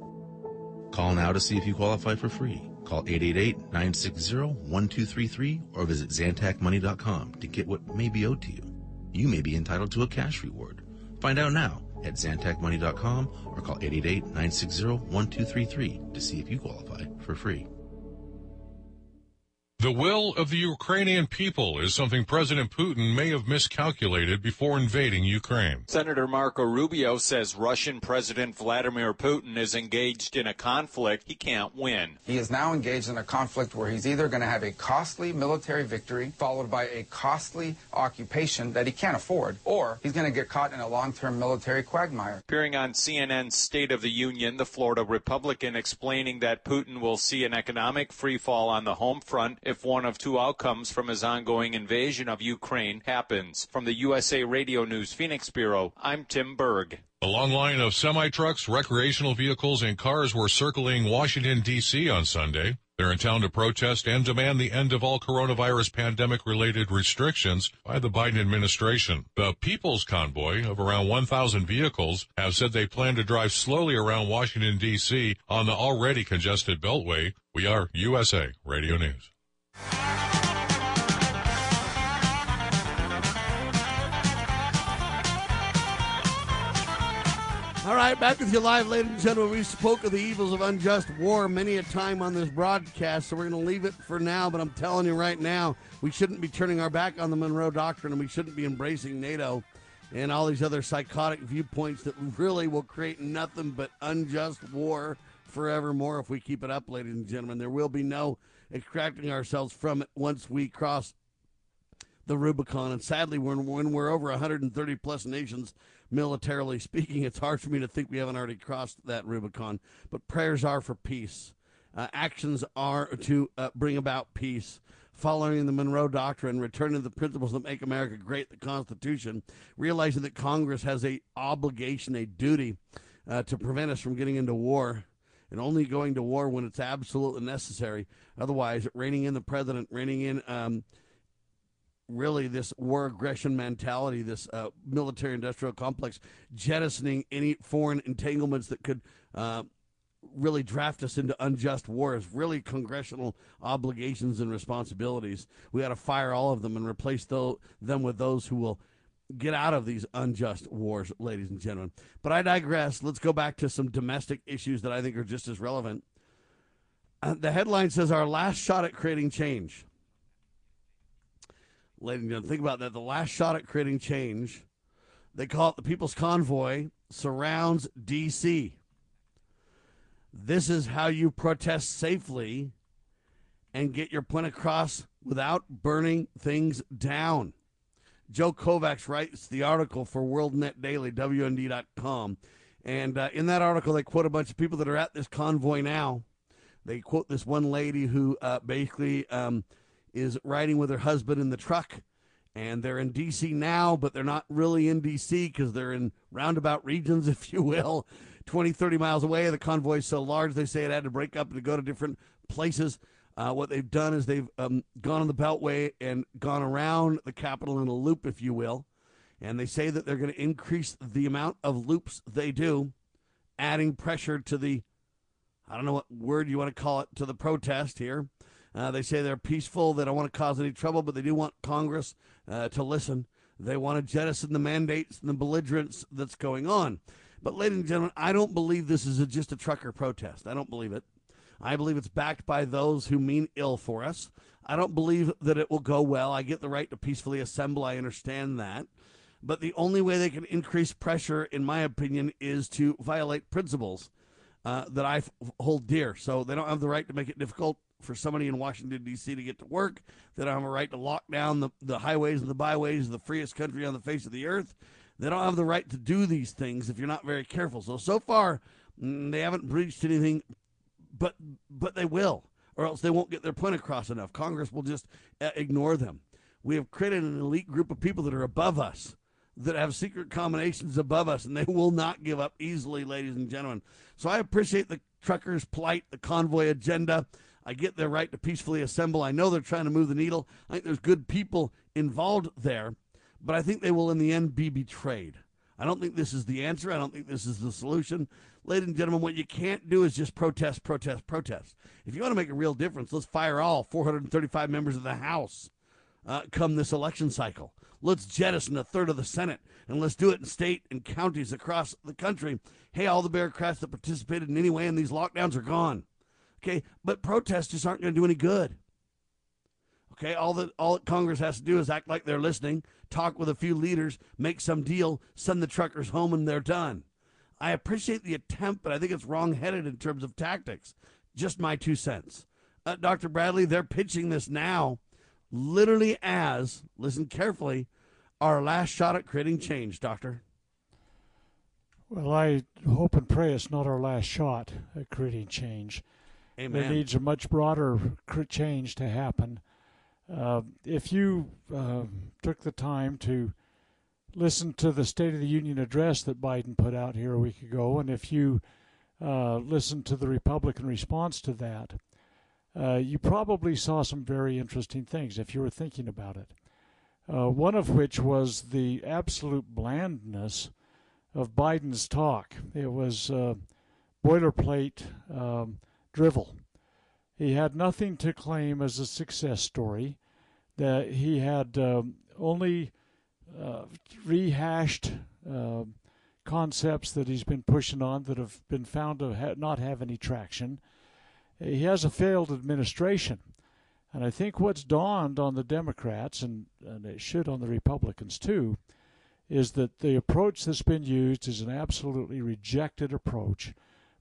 Call now to see if you qualify for free. Call 888-960-1233 or visit ZantacMoney.com to get what may be owed to you. You may be entitled to a cash reward. Find out now at ZantacMoney.com or call 888-960-1233 to see if you qualify for free.
The will of the Ukrainian people is something President Putin may have miscalculated before invading Ukraine.
Senator Marco Rubio says Russian President Vladimir Putin is engaged in a conflict he can't win.
He is now engaged in a conflict where he's either going to have a costly military victory followed by a costly occupation that he can't afford, or he's going to get caught in a long-term military quagmire.
Appearing on CNN's State of the Union, the Florida Republican explaining that Putin will see an economic freefall on the home front if one of two outcomes from his ongoing invasion of Ukraine happens. From the USA Radio News Phoenix Bureau, I'm Tim Berg.
A long line of semi trucks, recreational vehicles, and cars were circling Washington, D.C. on Sunday. They're in town to protest and demand the end of all coronavirus pandemic related restrictions by the Biden administration. The People's Convoy of around 1,000 vehicles have said they plan to drive slowly around Washington, D.C. on the already congested Beltway. We are USA Radio News.
All right, back with you live, ladies and gentlemen. We spoke of the evils of unjust war many a time on this broadcast, so we're going to leave it for now. But I'm telling you right now, we shouldn't be turning our back on the Monroe Doctrine, and we shouldn't be embracing NATO and all these other psychotic viewpoints that really will create nothing but unjust war forevermore if we keep it up, ladies and gentlemen. There will be no extracting ourselves from it once we cross the Rubicon. And sadly, when, when we're over 130 plus nations, militarily speaking, it's hard for me to think we haven't already crossed that Rubicon. But prayers are for peace. Uh, actions are to uh, bring about peace. Following the Monroe Doctrine, returning to the principles that make America great, the Constitution, realizing that Congress has a obligation, a duty uh, to prevent us from getting into war, and only going to war when it's absolutely necessary. Otherwise, reining in the president, reining in um, really this war aggression mentality, this uh, military industrial complex, jettisoning any foreign entanglements that could uh, really draft us into unjust wars, really congressional obligations and responsibilities. We got to fire all of them and replace them with those who will get out of these unjust wars, ladies and gentlemen. But I digress. Let's go back to some domestic issues that I think are just as relevant. Uh, the headline says, Our last shot at creating change. Ladies and gentlemen, think about that. The last shot at creating change. They call it the People's Convoy surrounds D.C. This is how you protest safely and get your point across without burning things down. Joe Kovacs writes the article for WorldNet Daily, WND.com. And uh, in that article, they quote a bunch of people that are at this convoy now. They quote this one lady who uh, basically um, is riding with her husband in the truck and they're in D.C. now, but they're not really in D.C. because they're in roundabout regions, if you will, 20, 30 miles away. The convoy is so large, they say it had to break up to go to different places. Uh, what they've done is they've um, gone on the Beltway and gone around the Capitol in a loop, if you will. And they say that they're going to increase the amount of loops they do, adding pressure to the, I don't know what word you want to call it, to the protest here. Uh, they say they're peaceful. They don't want to cause any trouble, but they do want Congress uh, to listen. They want to jettison the mandates and the belligerence that's going on. But, ladies and gentlemen, I don't believe this is a, just a trucker protest. I don't believe it. I believe it's backed by those who mean ill for us. I don't believe that it will go well. I get the right to peacefully assemble. I understand that. But the only way they can increase pressure, in my opinion, is to violate principles uh, that I f- hold dear. So they don't have the right to make it difficult for somebody in Washington, D.C. to get to work. They don't have a right to lock down the, the highways and the byways of the freest country on the face of the earth. They don't have the right to do these things if you're not very careful. So, so far, mm, they haven't breached anything, but, but they will, or else they won't get their point across enough. Congress will just uh, ignore them. We have created an elite group of people that are above us that have secret combinations above us, and they will not give up easily, ladies and gentlemen. So I appreciate the truckers' plight, the convoy agenda. I get their right to peacefully assemble. I know they're trying to move the needle. I think there's good people involved there, but I think they will, in the end, be betrayed. I don't think this is the answer. I don't think this is the solution. Ladies and gentlemen, what you can't do is just protest, protest, protest. If you want to make a real difference, let's fire all 435 members of the House uh, come this election cycle. Let's jettison a third of the Senate, and let's do it in state and counties across the country. Hey, all the bureaucrats that participated in any way in these lockdowns are gone. Okay, but protests just aren't going to do any good. Okay, all that all that Congress has to do is act like they're listening, talk with a few leaders, make some deal, send the truckers home, and they're done. I appreciate the attempt, but I think it's wrong-headed in terms of tactics. Just my two cents. Uh, Dr. Bradley, they're pitching this now, literally as listen carefully, our last shot at creating change, Doctor.
Well, I hope and pray it's not our last shot at creating change.
Amen.
There needs a much broader change to happen. Uh, if you uh, took the time to listen to the State of the Union address that Biden put out here a week ago, and if you uh, listened to the Republican response to that, uh, you probably saw some very interesting things if you were thinking about it. Uh, one of which was the absolute blandness of Biden's talk. It was uh, boilerplate um, drivel. He had nothing to claim as a success story. That he had um, only rehashed uh, concepts that he's been pushing on that have been found to ha- not have any traction. He has a failed administration. And I think what's dawned on the Democrats, and, and it should on the Republicans too, is that the approach that's been used is an absolutely rejected approach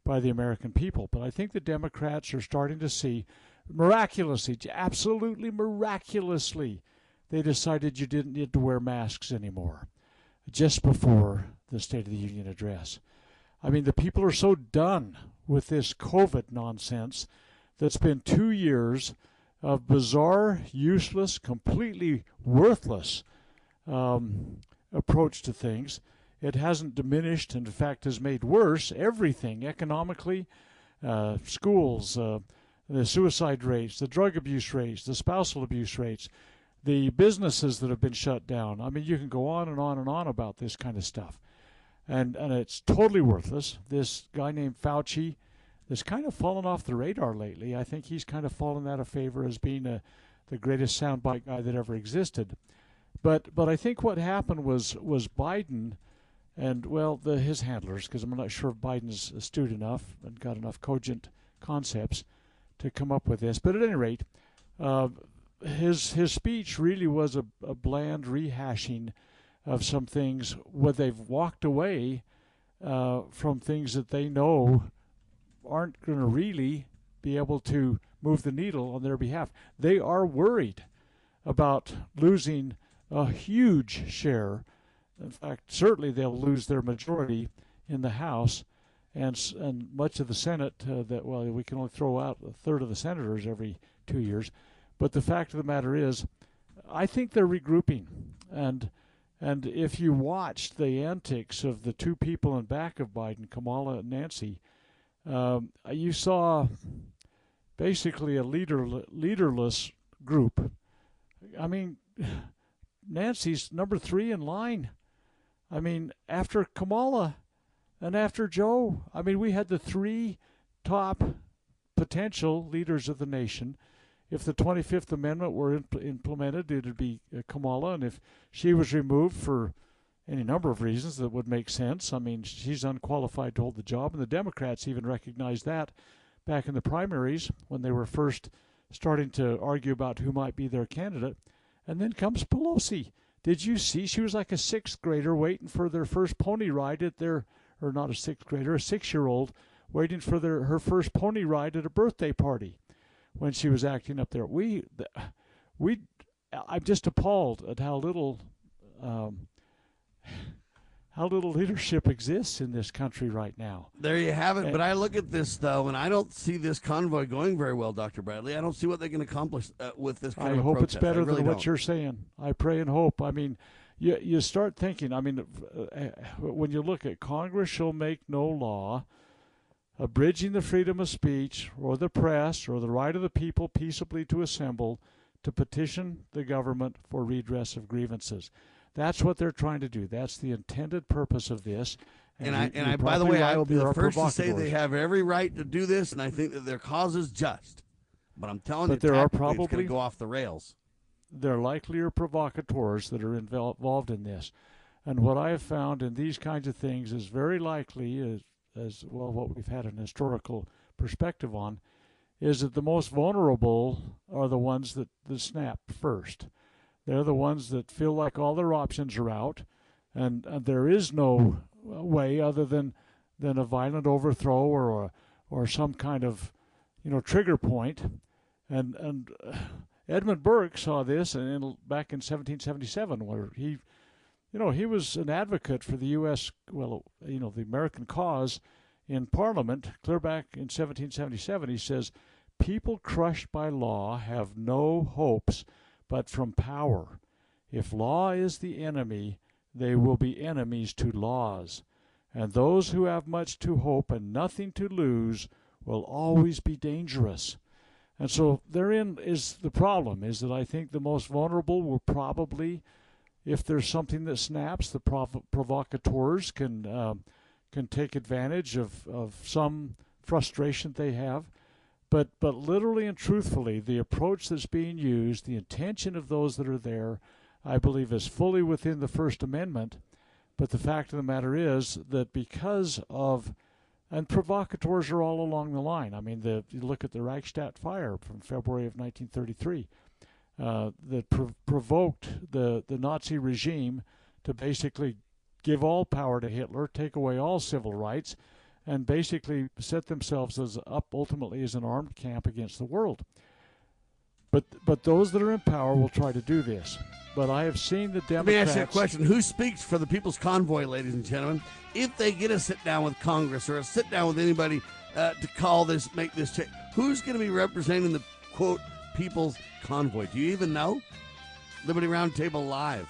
by the American people. But I think the Democrats are starting to see miraculously, absolutely miraculously, they decided you didn't need to wear masks anymore just before the State of the Union address. I mean, the people are so done with this COVID nonsense that's been two years of bizarre, useless, completely worthless um, approach to things. It hasn't diminished, in fact, has made worse everything economically, uh, schools, uh, the suicide rates, the drug abuse rates, the spousal abuse rates, the businesses that have been shut down. I mean, you can go on and on and on about this kind of stuff. And, and it's totally worthless. This guy named Fauci has kind of fallen off the radar lately. I think he's kind of fallen out of favor as being a, the greatest soundbite guy that ever existed. But but I think what happened was was Biden and well the his handlers because I'm not sure if Biden's astute enough and got enough cogent concepts to come up with this. But at any rate, uh, his his speech really was a, a bland rehashing of some things where they've walked away uh, from things that they know aren't going to really be able to move the needle on their behalf. They are worried about losing a huge share. In fact, certainly they'll lose their majority in the House and and much of the Senate. Uh, that well, we can only throw out a third of the senators every two years. But the fact of the matter is, I think they're regrouping, and and if you watched the antics of the two people in back of Biden, Kamala and Nancy, um, you saw basically a leader leaderless group. I mean, Nancy's number three in line. I mean, after Kamala and after Joe, I mean, we had the three top potential leaders of the nation. If the 25th Amendment were imp- implemented, it would be uh, Kamala, and if she was removed for any number of reasons that would make sense, I mean, she's unqualified to hold the job, and the Democrats even recognized that back in the primaries when they were first starting to argue about who might be their candidate. And then comes Pelosi. Did you see? She was like a sixth grader waiting for their first pony ride at their, or not a sixth grader, a six year old waiting for their her first pony ride at a birthday party when she was acting up there. We, we, I'm just appalled at how little, um, how little leadership exists in this country right now.
There you have it. But I look at this though, and I don't see this convoy going very well, Doctor Bradley. I don't see what they can accomplish uh, with this. Kind
I hope
protest.
it's better
really
than what
don't.
you're saying. I pray and hope. I mean, you you start thinking. I mean, uh, when you look at Congress shall make no law abridging the freedom of speech or the press or the right of the people peaceably to assemble to petition the government for redress of grievances. That's what they're trying to do. That's the intended purpose of this.
And I and I, by the
probably
way, I will be the first to say they have every right to do this, and I think that their cause is just. But I'm telling
But
you,
there are
it's going
probably-
to go off the rails.
there likely are provocateurs that are involved in this. And what I have found in these kinds of things is very likely, as, well, what we've had an historical perspective on, is that the most vulnerable are the ones that, that snap first. They're the ones that feel like all their options are out, and, and there is no way other than than a violent overthrow or a, or some kind of you know trigger point. And and uh, Edmund Burke saw this in, back in 1777, where he, you know, he was an advocate for the U.S. well, you know, the American cause in Parliament. Clear back in 1777, he says, "People crushed by law have no hopes but from power. If law is the enemy, they will be enemies to laws." And those who have much to hope and nothing to lose will always be dangerous. And so therein is the problem is that I think the most vulnerable will probably, if there's something that snaps, the prov- provocateurs can um, can take advantage of, of some frustration they have. But but literally and truthfully, the approach that's being used, the intention of those that are there, I believe is fully within the First Amendment. But the fact of the matter is that because of and provocateurs are all along the line. I mean, the, you look at the Reichstag fire from February of 1933 uh, that prov- provoked the, the Nazi regime to basically give all power to Hitler, take away all civil rights, and basically set themselves as up ultimately as an armed camp against the world. But but those that are in power will try to do this. But I have seen the Democrats.
Let me ask you a question. Who speaks for the People's Convoy, ladies and gentlemen? If they get a sit down with Congress or a sit down with anybody uh, to call this, make this change, who's going to be representing the quote People's Convoy? Do you even know? Liberty Roundtable Live.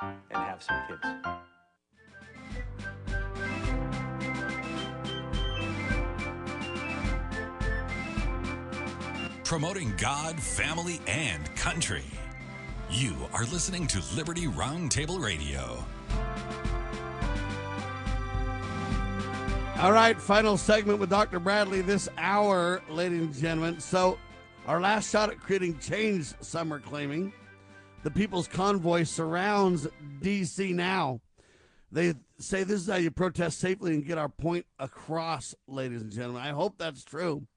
and have some kids.
Promoting God, family, and country. You are listening to Liberty Roundtable Radio.
All right, final segment with Dr. Bradley this hour, ladies and gentlemen. So, our last shot at creating change, some are claiming. The People's Convoy surrounds D.C. now. They say this is how you protest safely and get our point across, ladies and gentlemen. I hope that's true.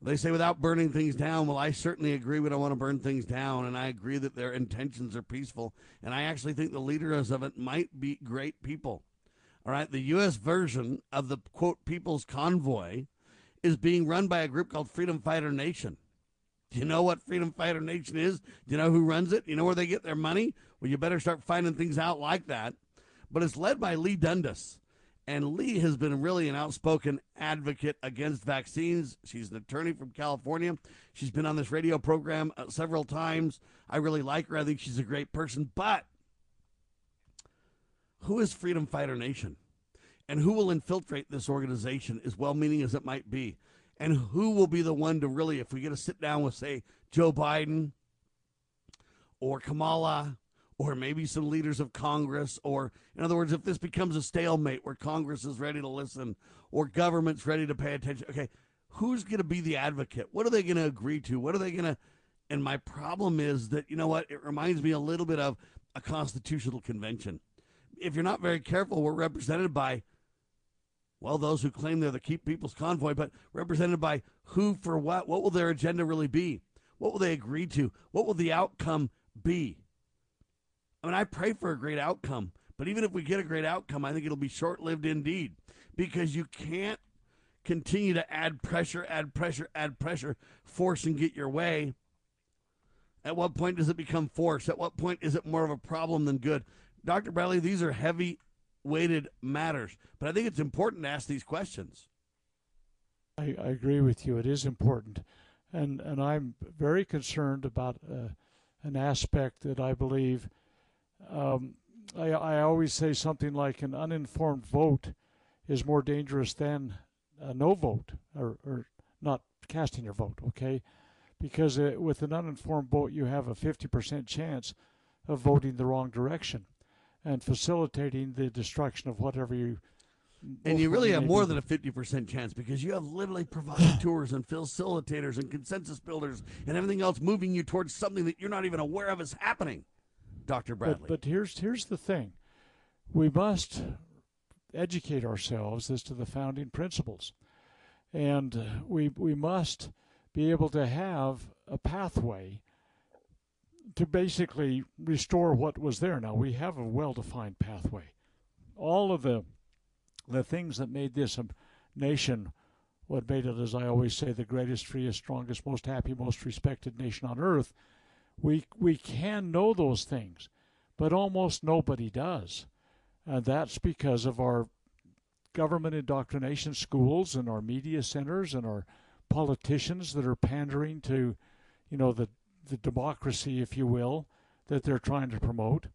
They say without burning things down. Well, I certainly agree we don't want to burn things down, and I agree that their intentions are peaceful. And I actually think the leaders of it might be great people. All right, the U.S. version of the quote People's Convoy is being run by a group called Freedom Fighter Nation. Do you know what Freedom Fighter Nation is? Do you know who runs it? Do you know where they get their money? Well, you better start finding things out like that. But it's led by Leigh Dundas. And Leigh has been really an outspoken advocate against vaccines. She's an attorney from California. She's been on this radio program uh, several times. I really like her. I think she's a great person. But who is Freedom Fighter Nation? And who will infiltrate this organization, as well meaning as it might be? And who will be the one to really, if we get to sit down with, say, Joe Biden or Kamala or maybe some leaders of Congress, or in other words, if this becomes a stalemate where Congress is ready to listen or government's ready to pay attention, okay, who's going to be the advocate? What are they going to agree to? What are they going to? And my problem is that, you know what, it reminds me a little bit of a constitutional convention. If you're not very careful, we're represented by, well, those who claim they're the Keep People's Convoy, but represented by who for what? What will their agenda really be? What will they agree to? What will the outcome be? I mean, I pray for a great outcome, but even if we get a great outcome, I think it'll be short lived indeed because you can't continue to add pressure, add pressure, add pressure, force and get your way. At what point does it become force? At what point is it more of a problem than good? Dr. Bradley, these are heavy weighted matters, but I think it's important to ask these questions.
I, I agree with you. It is important. And, and I'm very concerned about uh, an aspect that I believe um, I, I always say something like an uninformed vote is more dangerous than a no vote or, or not casting your vote, okay? Because uh, with an uninformed vote, you have a 50% chance of voting the wrong direction and facilitating the destruction of whatever you.
And you really have more than a 50% chance because you have literally provocateurs and facilitators and consensus builders and everything else moving you towards something that you're not even aware of is happening. Dr. Bradley.
But, but here's here's the thing: we must educate ourselves as to the founding principles, and we we must be able to have a pathway to basically restore what was there. Now we have a well-defined pathway. All of the the things that made this a nation what made it, as I always say, the greatest, freest, strongest, most happy, most respected nation on earth we we can know those things, but almost nobody does. And that's because of our government indoctrination schools and our media centers and our politicians that are pandering to, you know, the the democracy, if you will, that they're trying to promote.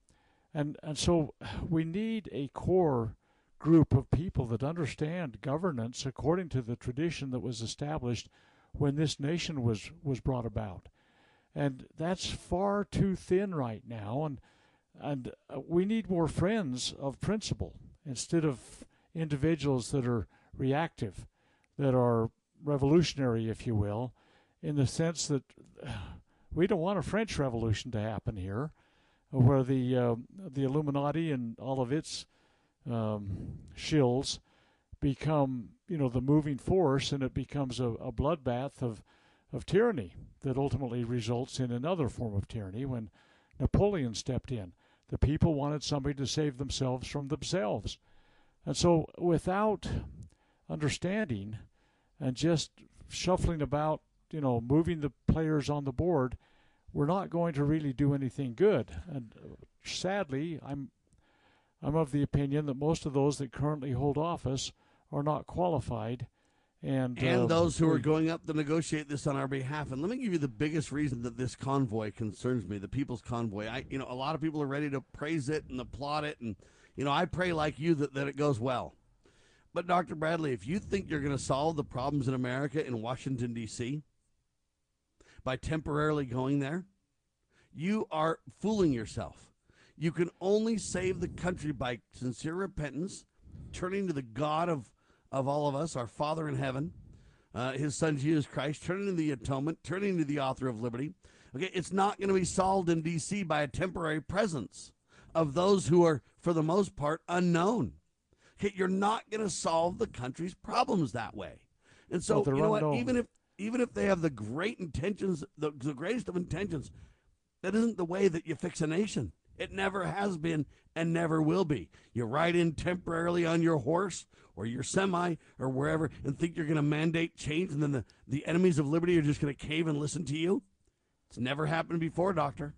And and so we need a core group of people that understand governance according to the tradition that was established when this nation was was brought about and that's far too thin right now. And and uh, we need more friends of principle instead of individuals that are reactive, that are revolutionary, if you will, in the sense that we don't want a French Revolution to happen here, where the uh, the Illuminati and all of its um, shills become, you know, the moving force, and it becomes a, a bloodbath of of tyranny that ultimately results in another form of tyranny when Napoleon stepped in. The people wanted somebody to save themselves from themselves. And so, without understanding and just shuffling about, you know, moving the players on the board, we're not going to really do anything good. And uh, sadly, I'm I'm of the opinion that most of those that currently hold office are not qualified. And,
and
uh,
those who are going up to negotiate this on our behalf. And let me give you the biggest reason that this convoy concerns me, the People's Convoy. I, you know, a lot of people are ready to praise it and applaud it, and you know, I pray like you that, that it goes well. But Dr. Bradley, if you think you're going to solve the problems in America in Washington D.C. by temporarily going there, you are fooling yourself. You can only save the country by sincere repentance, turning to the God of, of all of us, our Father in heaven, uh, his Son Jesus Christ, turning to the atonement, turning to the author of liberty. Okay, it's not going to be solved in D.C. by a temporary presence of those who are, for the most part, unknown. Okay, you're not going to solve the country's problems that way. And so,
Well,
you know what? Even if even if they have the great intentions, the, the greatest of intentions, that isn't the way that you fix a nation. It never has been and never will be. You ride in temporarily on your horse or your semi or wherever and think you're going to mandate change, and then the, the enemies of liberty are just going to cave and listen to you. It's never happened before, Doctor.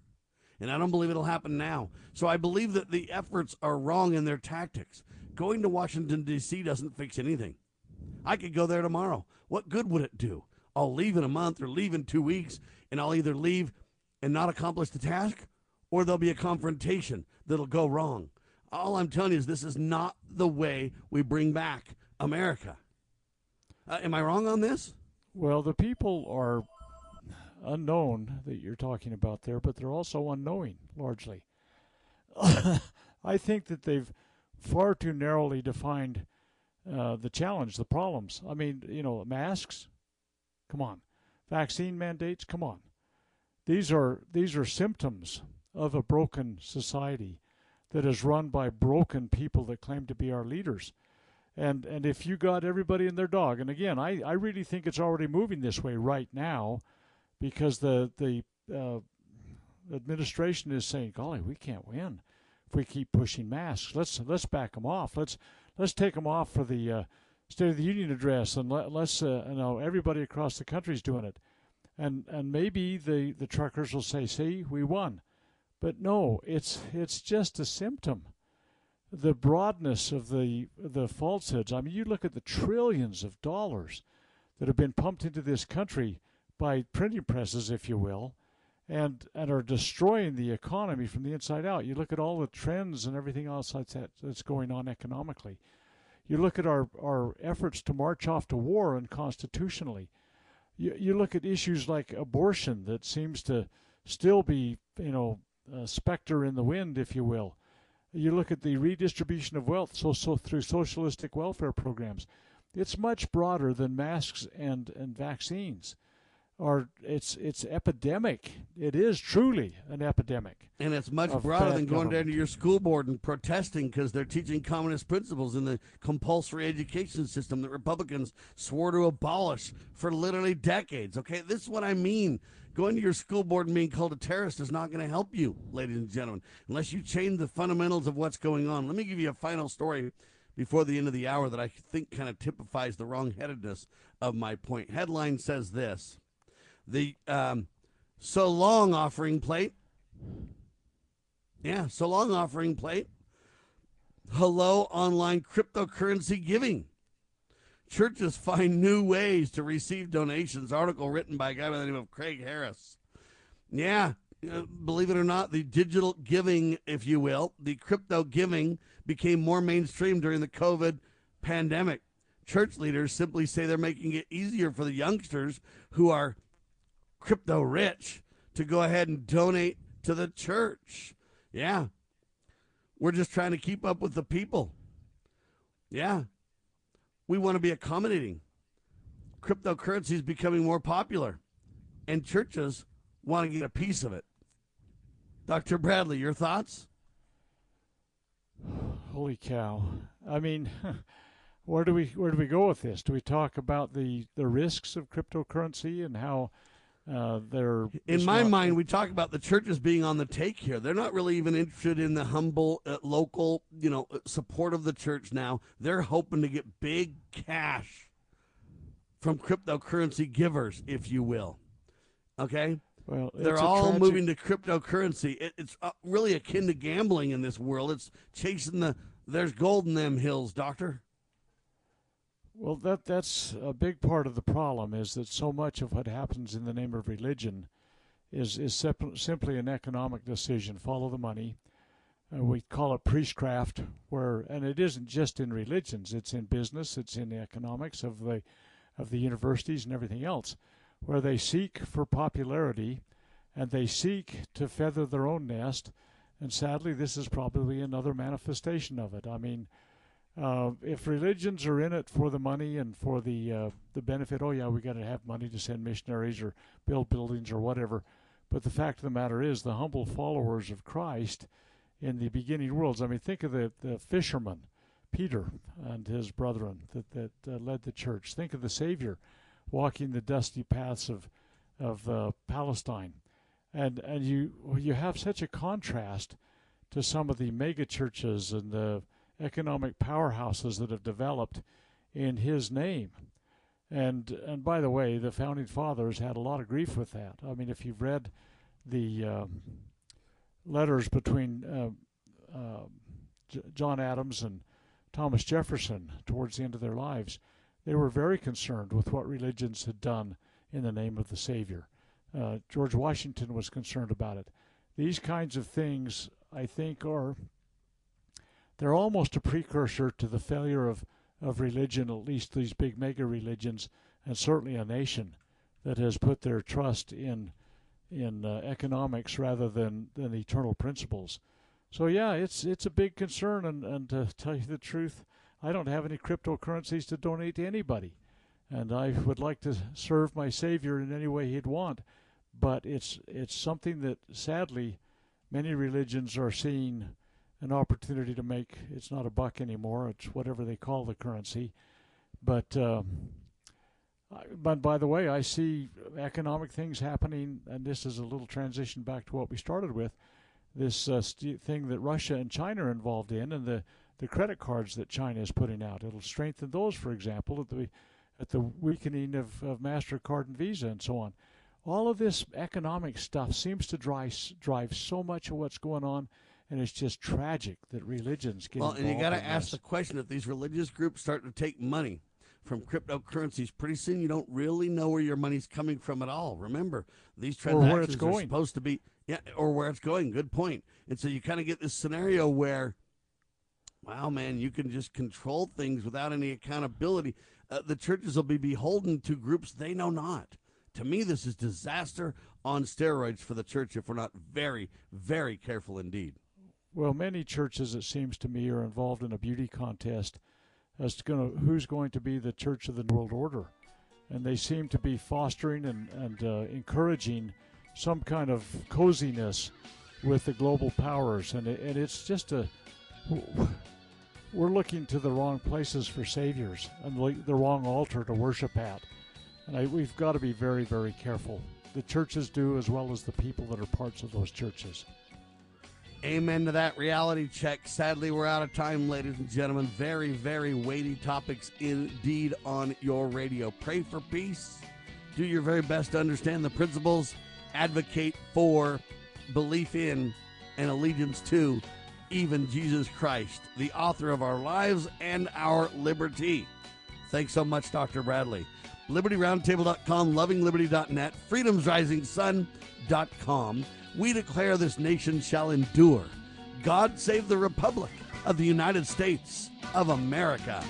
And I don't believe it'll happen now. So I believe that the efforts are wrong in their tactics. Going to Washington, D.C. doesn't fix anything. I could go there tomorrow. What good would it do? I'll leave in a month or leave in two weeks, and I'll either leave and not accomplish the task, or there'll be a confrontation that'll go wrong. All I'm telling you is this is not the way we bring back America. Uh, am I wrong on this?
Well, the people are unknown that you're talking about there, but they're also unknowing largely. I think that they've far too narrowly defined uh, the challenge, the problems. I mean, you know, masks, come on, vaccine mandates, come on. These are these are symptoms of a broken society that is run by broken people that claim to be our leaders. And and if you got everybody and their dog, and again, I, I really think it's already moving this way right now, because the the uh, administration is saying, "Golly, we can't win if we keep pushing masks. Let's let's back them off. Let's let's take them off for the uh, State of the Union address, let's uh, you know everybody across the country is doing it, and and maybe the the truckers will say, "See, we won," but no, it's it's just a symptom. The broadness of the the falsehoods. I mean, you look at the trillions of dollars that have been pumped into this country by printing presses, if you will, and and are destroying the economy from the inside out. You look at all the trends and everything else that's that's going on economically. You look at our, our efforts to march off to war unconstitutionally. You you look at issues like abortion that seems to still be you know a specter in the wind, if you will. You look at the redistribution of wealth, so so through socialistic welfare programs. It's much broader than masks and, and vaccines or it's it's epidemic. It is truly an epidemic.
And it's much broader than going down to your school board and protesting because they're teaching communist principles in the compulsory education system that Republicans swore to abolish for literally decades. Okay, this is what I mean. Going to your school board and being called a terrorist is not going to help you, ladies and gentlemen, unless you change the fundamentals of what's going on. Let me give you a final story before the end of the hour that I think kind of typifies the wrongheadedness of my point. Headline says this the um, so long offering plate. Yeah, so long offering plate. Hello, online cryptocurrency giving. Churches find new ways to receive donations. Article written by a guy by the name of Craig Harris. Yeah, uh, believe it or not, the digital giving, if you will, the crypto giving became more mainstream during the COVID pandemic. Church leaders simply say they're making it easier for the youngsters who are crypto rich to go ahead and donate to the church. Yeah, We're just trying to keep up with the people. Yeah. We want to be accommodating. Cryptocurrency is becoming more popular, and churches want to get a piece of it. Dr. Bradley, your thoughts?
Holy cow! I mean, where do we where do we go with this? Do we talk about the the risks of cryptocurrency and how uh, they're
in my
not-
mind, we talk about the churches being on the take here. They're not really even interested in the humble, uh, local, you know, uh, support of the church now. They're hoping to get big cash from cryptocurrency givers, if you will. Okay.
Well,
they're all
tragic-
moving to cryptocurrency. It, it's uh, really akin to gambling in this world. It's chasing the. There's gold in them hills, doctor.
Well, that that's a big part of the problem is that so much of what happens in the name of religion is is sep- simply an economic decision. Follow the money. Uh, we call it priestcraft, where and it isn't just in religions; it's in business, it's in the economics of the of the universities and everything else, where they seek for popularity and they seek to feather their own nest. And sadly, this is probably another manifestation of it. I mean, uh, if religions are in it for the money and for the uh, the benefit, oh yeah, we got to have money to send missionaries or build buildings or whatever. But the fact of the matter is, the humble followers of Christ in the beginning worlds. I mean, think of the the fisherman, Peter and his brethren that that uh, led the church. Think of the Savior walking the dusty paths of of uh, Palestine, and and you you have such a contrast to some of the mega churches and the economic powerhouses that have developed in his name. And and by the way, the founding fathers had a lot of grief with that. I mean, if you've read the um, letters between uh, uh, J- John Adams and Thomas Jefferson towards the end of their lives, they were very concerned with what religions had done in the name of the Savior. Uh, George Washington was concerned about it. These kinds of things, I think, are they're almost a precursor to the failure of, of religion, at least these big mega religions, and certainly a nation that has put their trust in in uh, economics rather than, than eternal principles. So yeah, it's it's a big concern, and, and to tell you the truth, I don't have any cryptocurrencies to donate to anybody, and I would like to serve my Savior in any way He'd want, but it's it's something that sadly many religions are seeing an opportunity to make. It's not a buck anymore; it's whatever they call the currency. But um, but by the way, I see economic things happening, and this is a little transition back to what we started with. This uh, st- thing that Russia and China are involved in, and the, the credit cards that China is putting out. It'll strengthen those, for example, at the at the weakening of, of Mastercard and Visa and so on. All of this economic stuff seems to drive drive so much of what's going on, and it's just tragic that religions get
Well, and you got to ask
this.
the question: if these religious groups start to take money from cryptocurrencies, pretty soon you don't really know where your money's coming from at all. Remember, these transactions are supposed to be, yeah, or where it's going. Good point. And so you kind of get this scenario where, wow, man, you can just control things without any accountability. Uh, the churches will be beholden to groups they know not. To me, this is disaster on steroids for the church if we're not very, very careful indeed.
Well, many churches, it seems to me, are involved in a beauty contest as to gonna, who's going to be the church of the world order, and they seem to be fostering and, and uh, encouraging some kind of coziness with the global powers, and it, and it's just a we're looking to the wrong places for saviors and the, the wrong altar to worship at, and I, we've got to be very very careful. The churches do as well as the people that are parts of those churches.
Amen to that reality check. Sadly, we're out of time, ladies and gentlemen. Very, very weighty topics indeed on your radio. Pray for peace. Do your very best to understand the principles. Advocate for belief in and allegiance to even Jesus Christ, the author of our lives and our liberty. Thanks so much, Dr. Bradley. LibertyRoundtable.com, LovingLiberty.net, FreedomsRisingSun.com. We declare this nation shall endure. God save the Republic of the United States of America.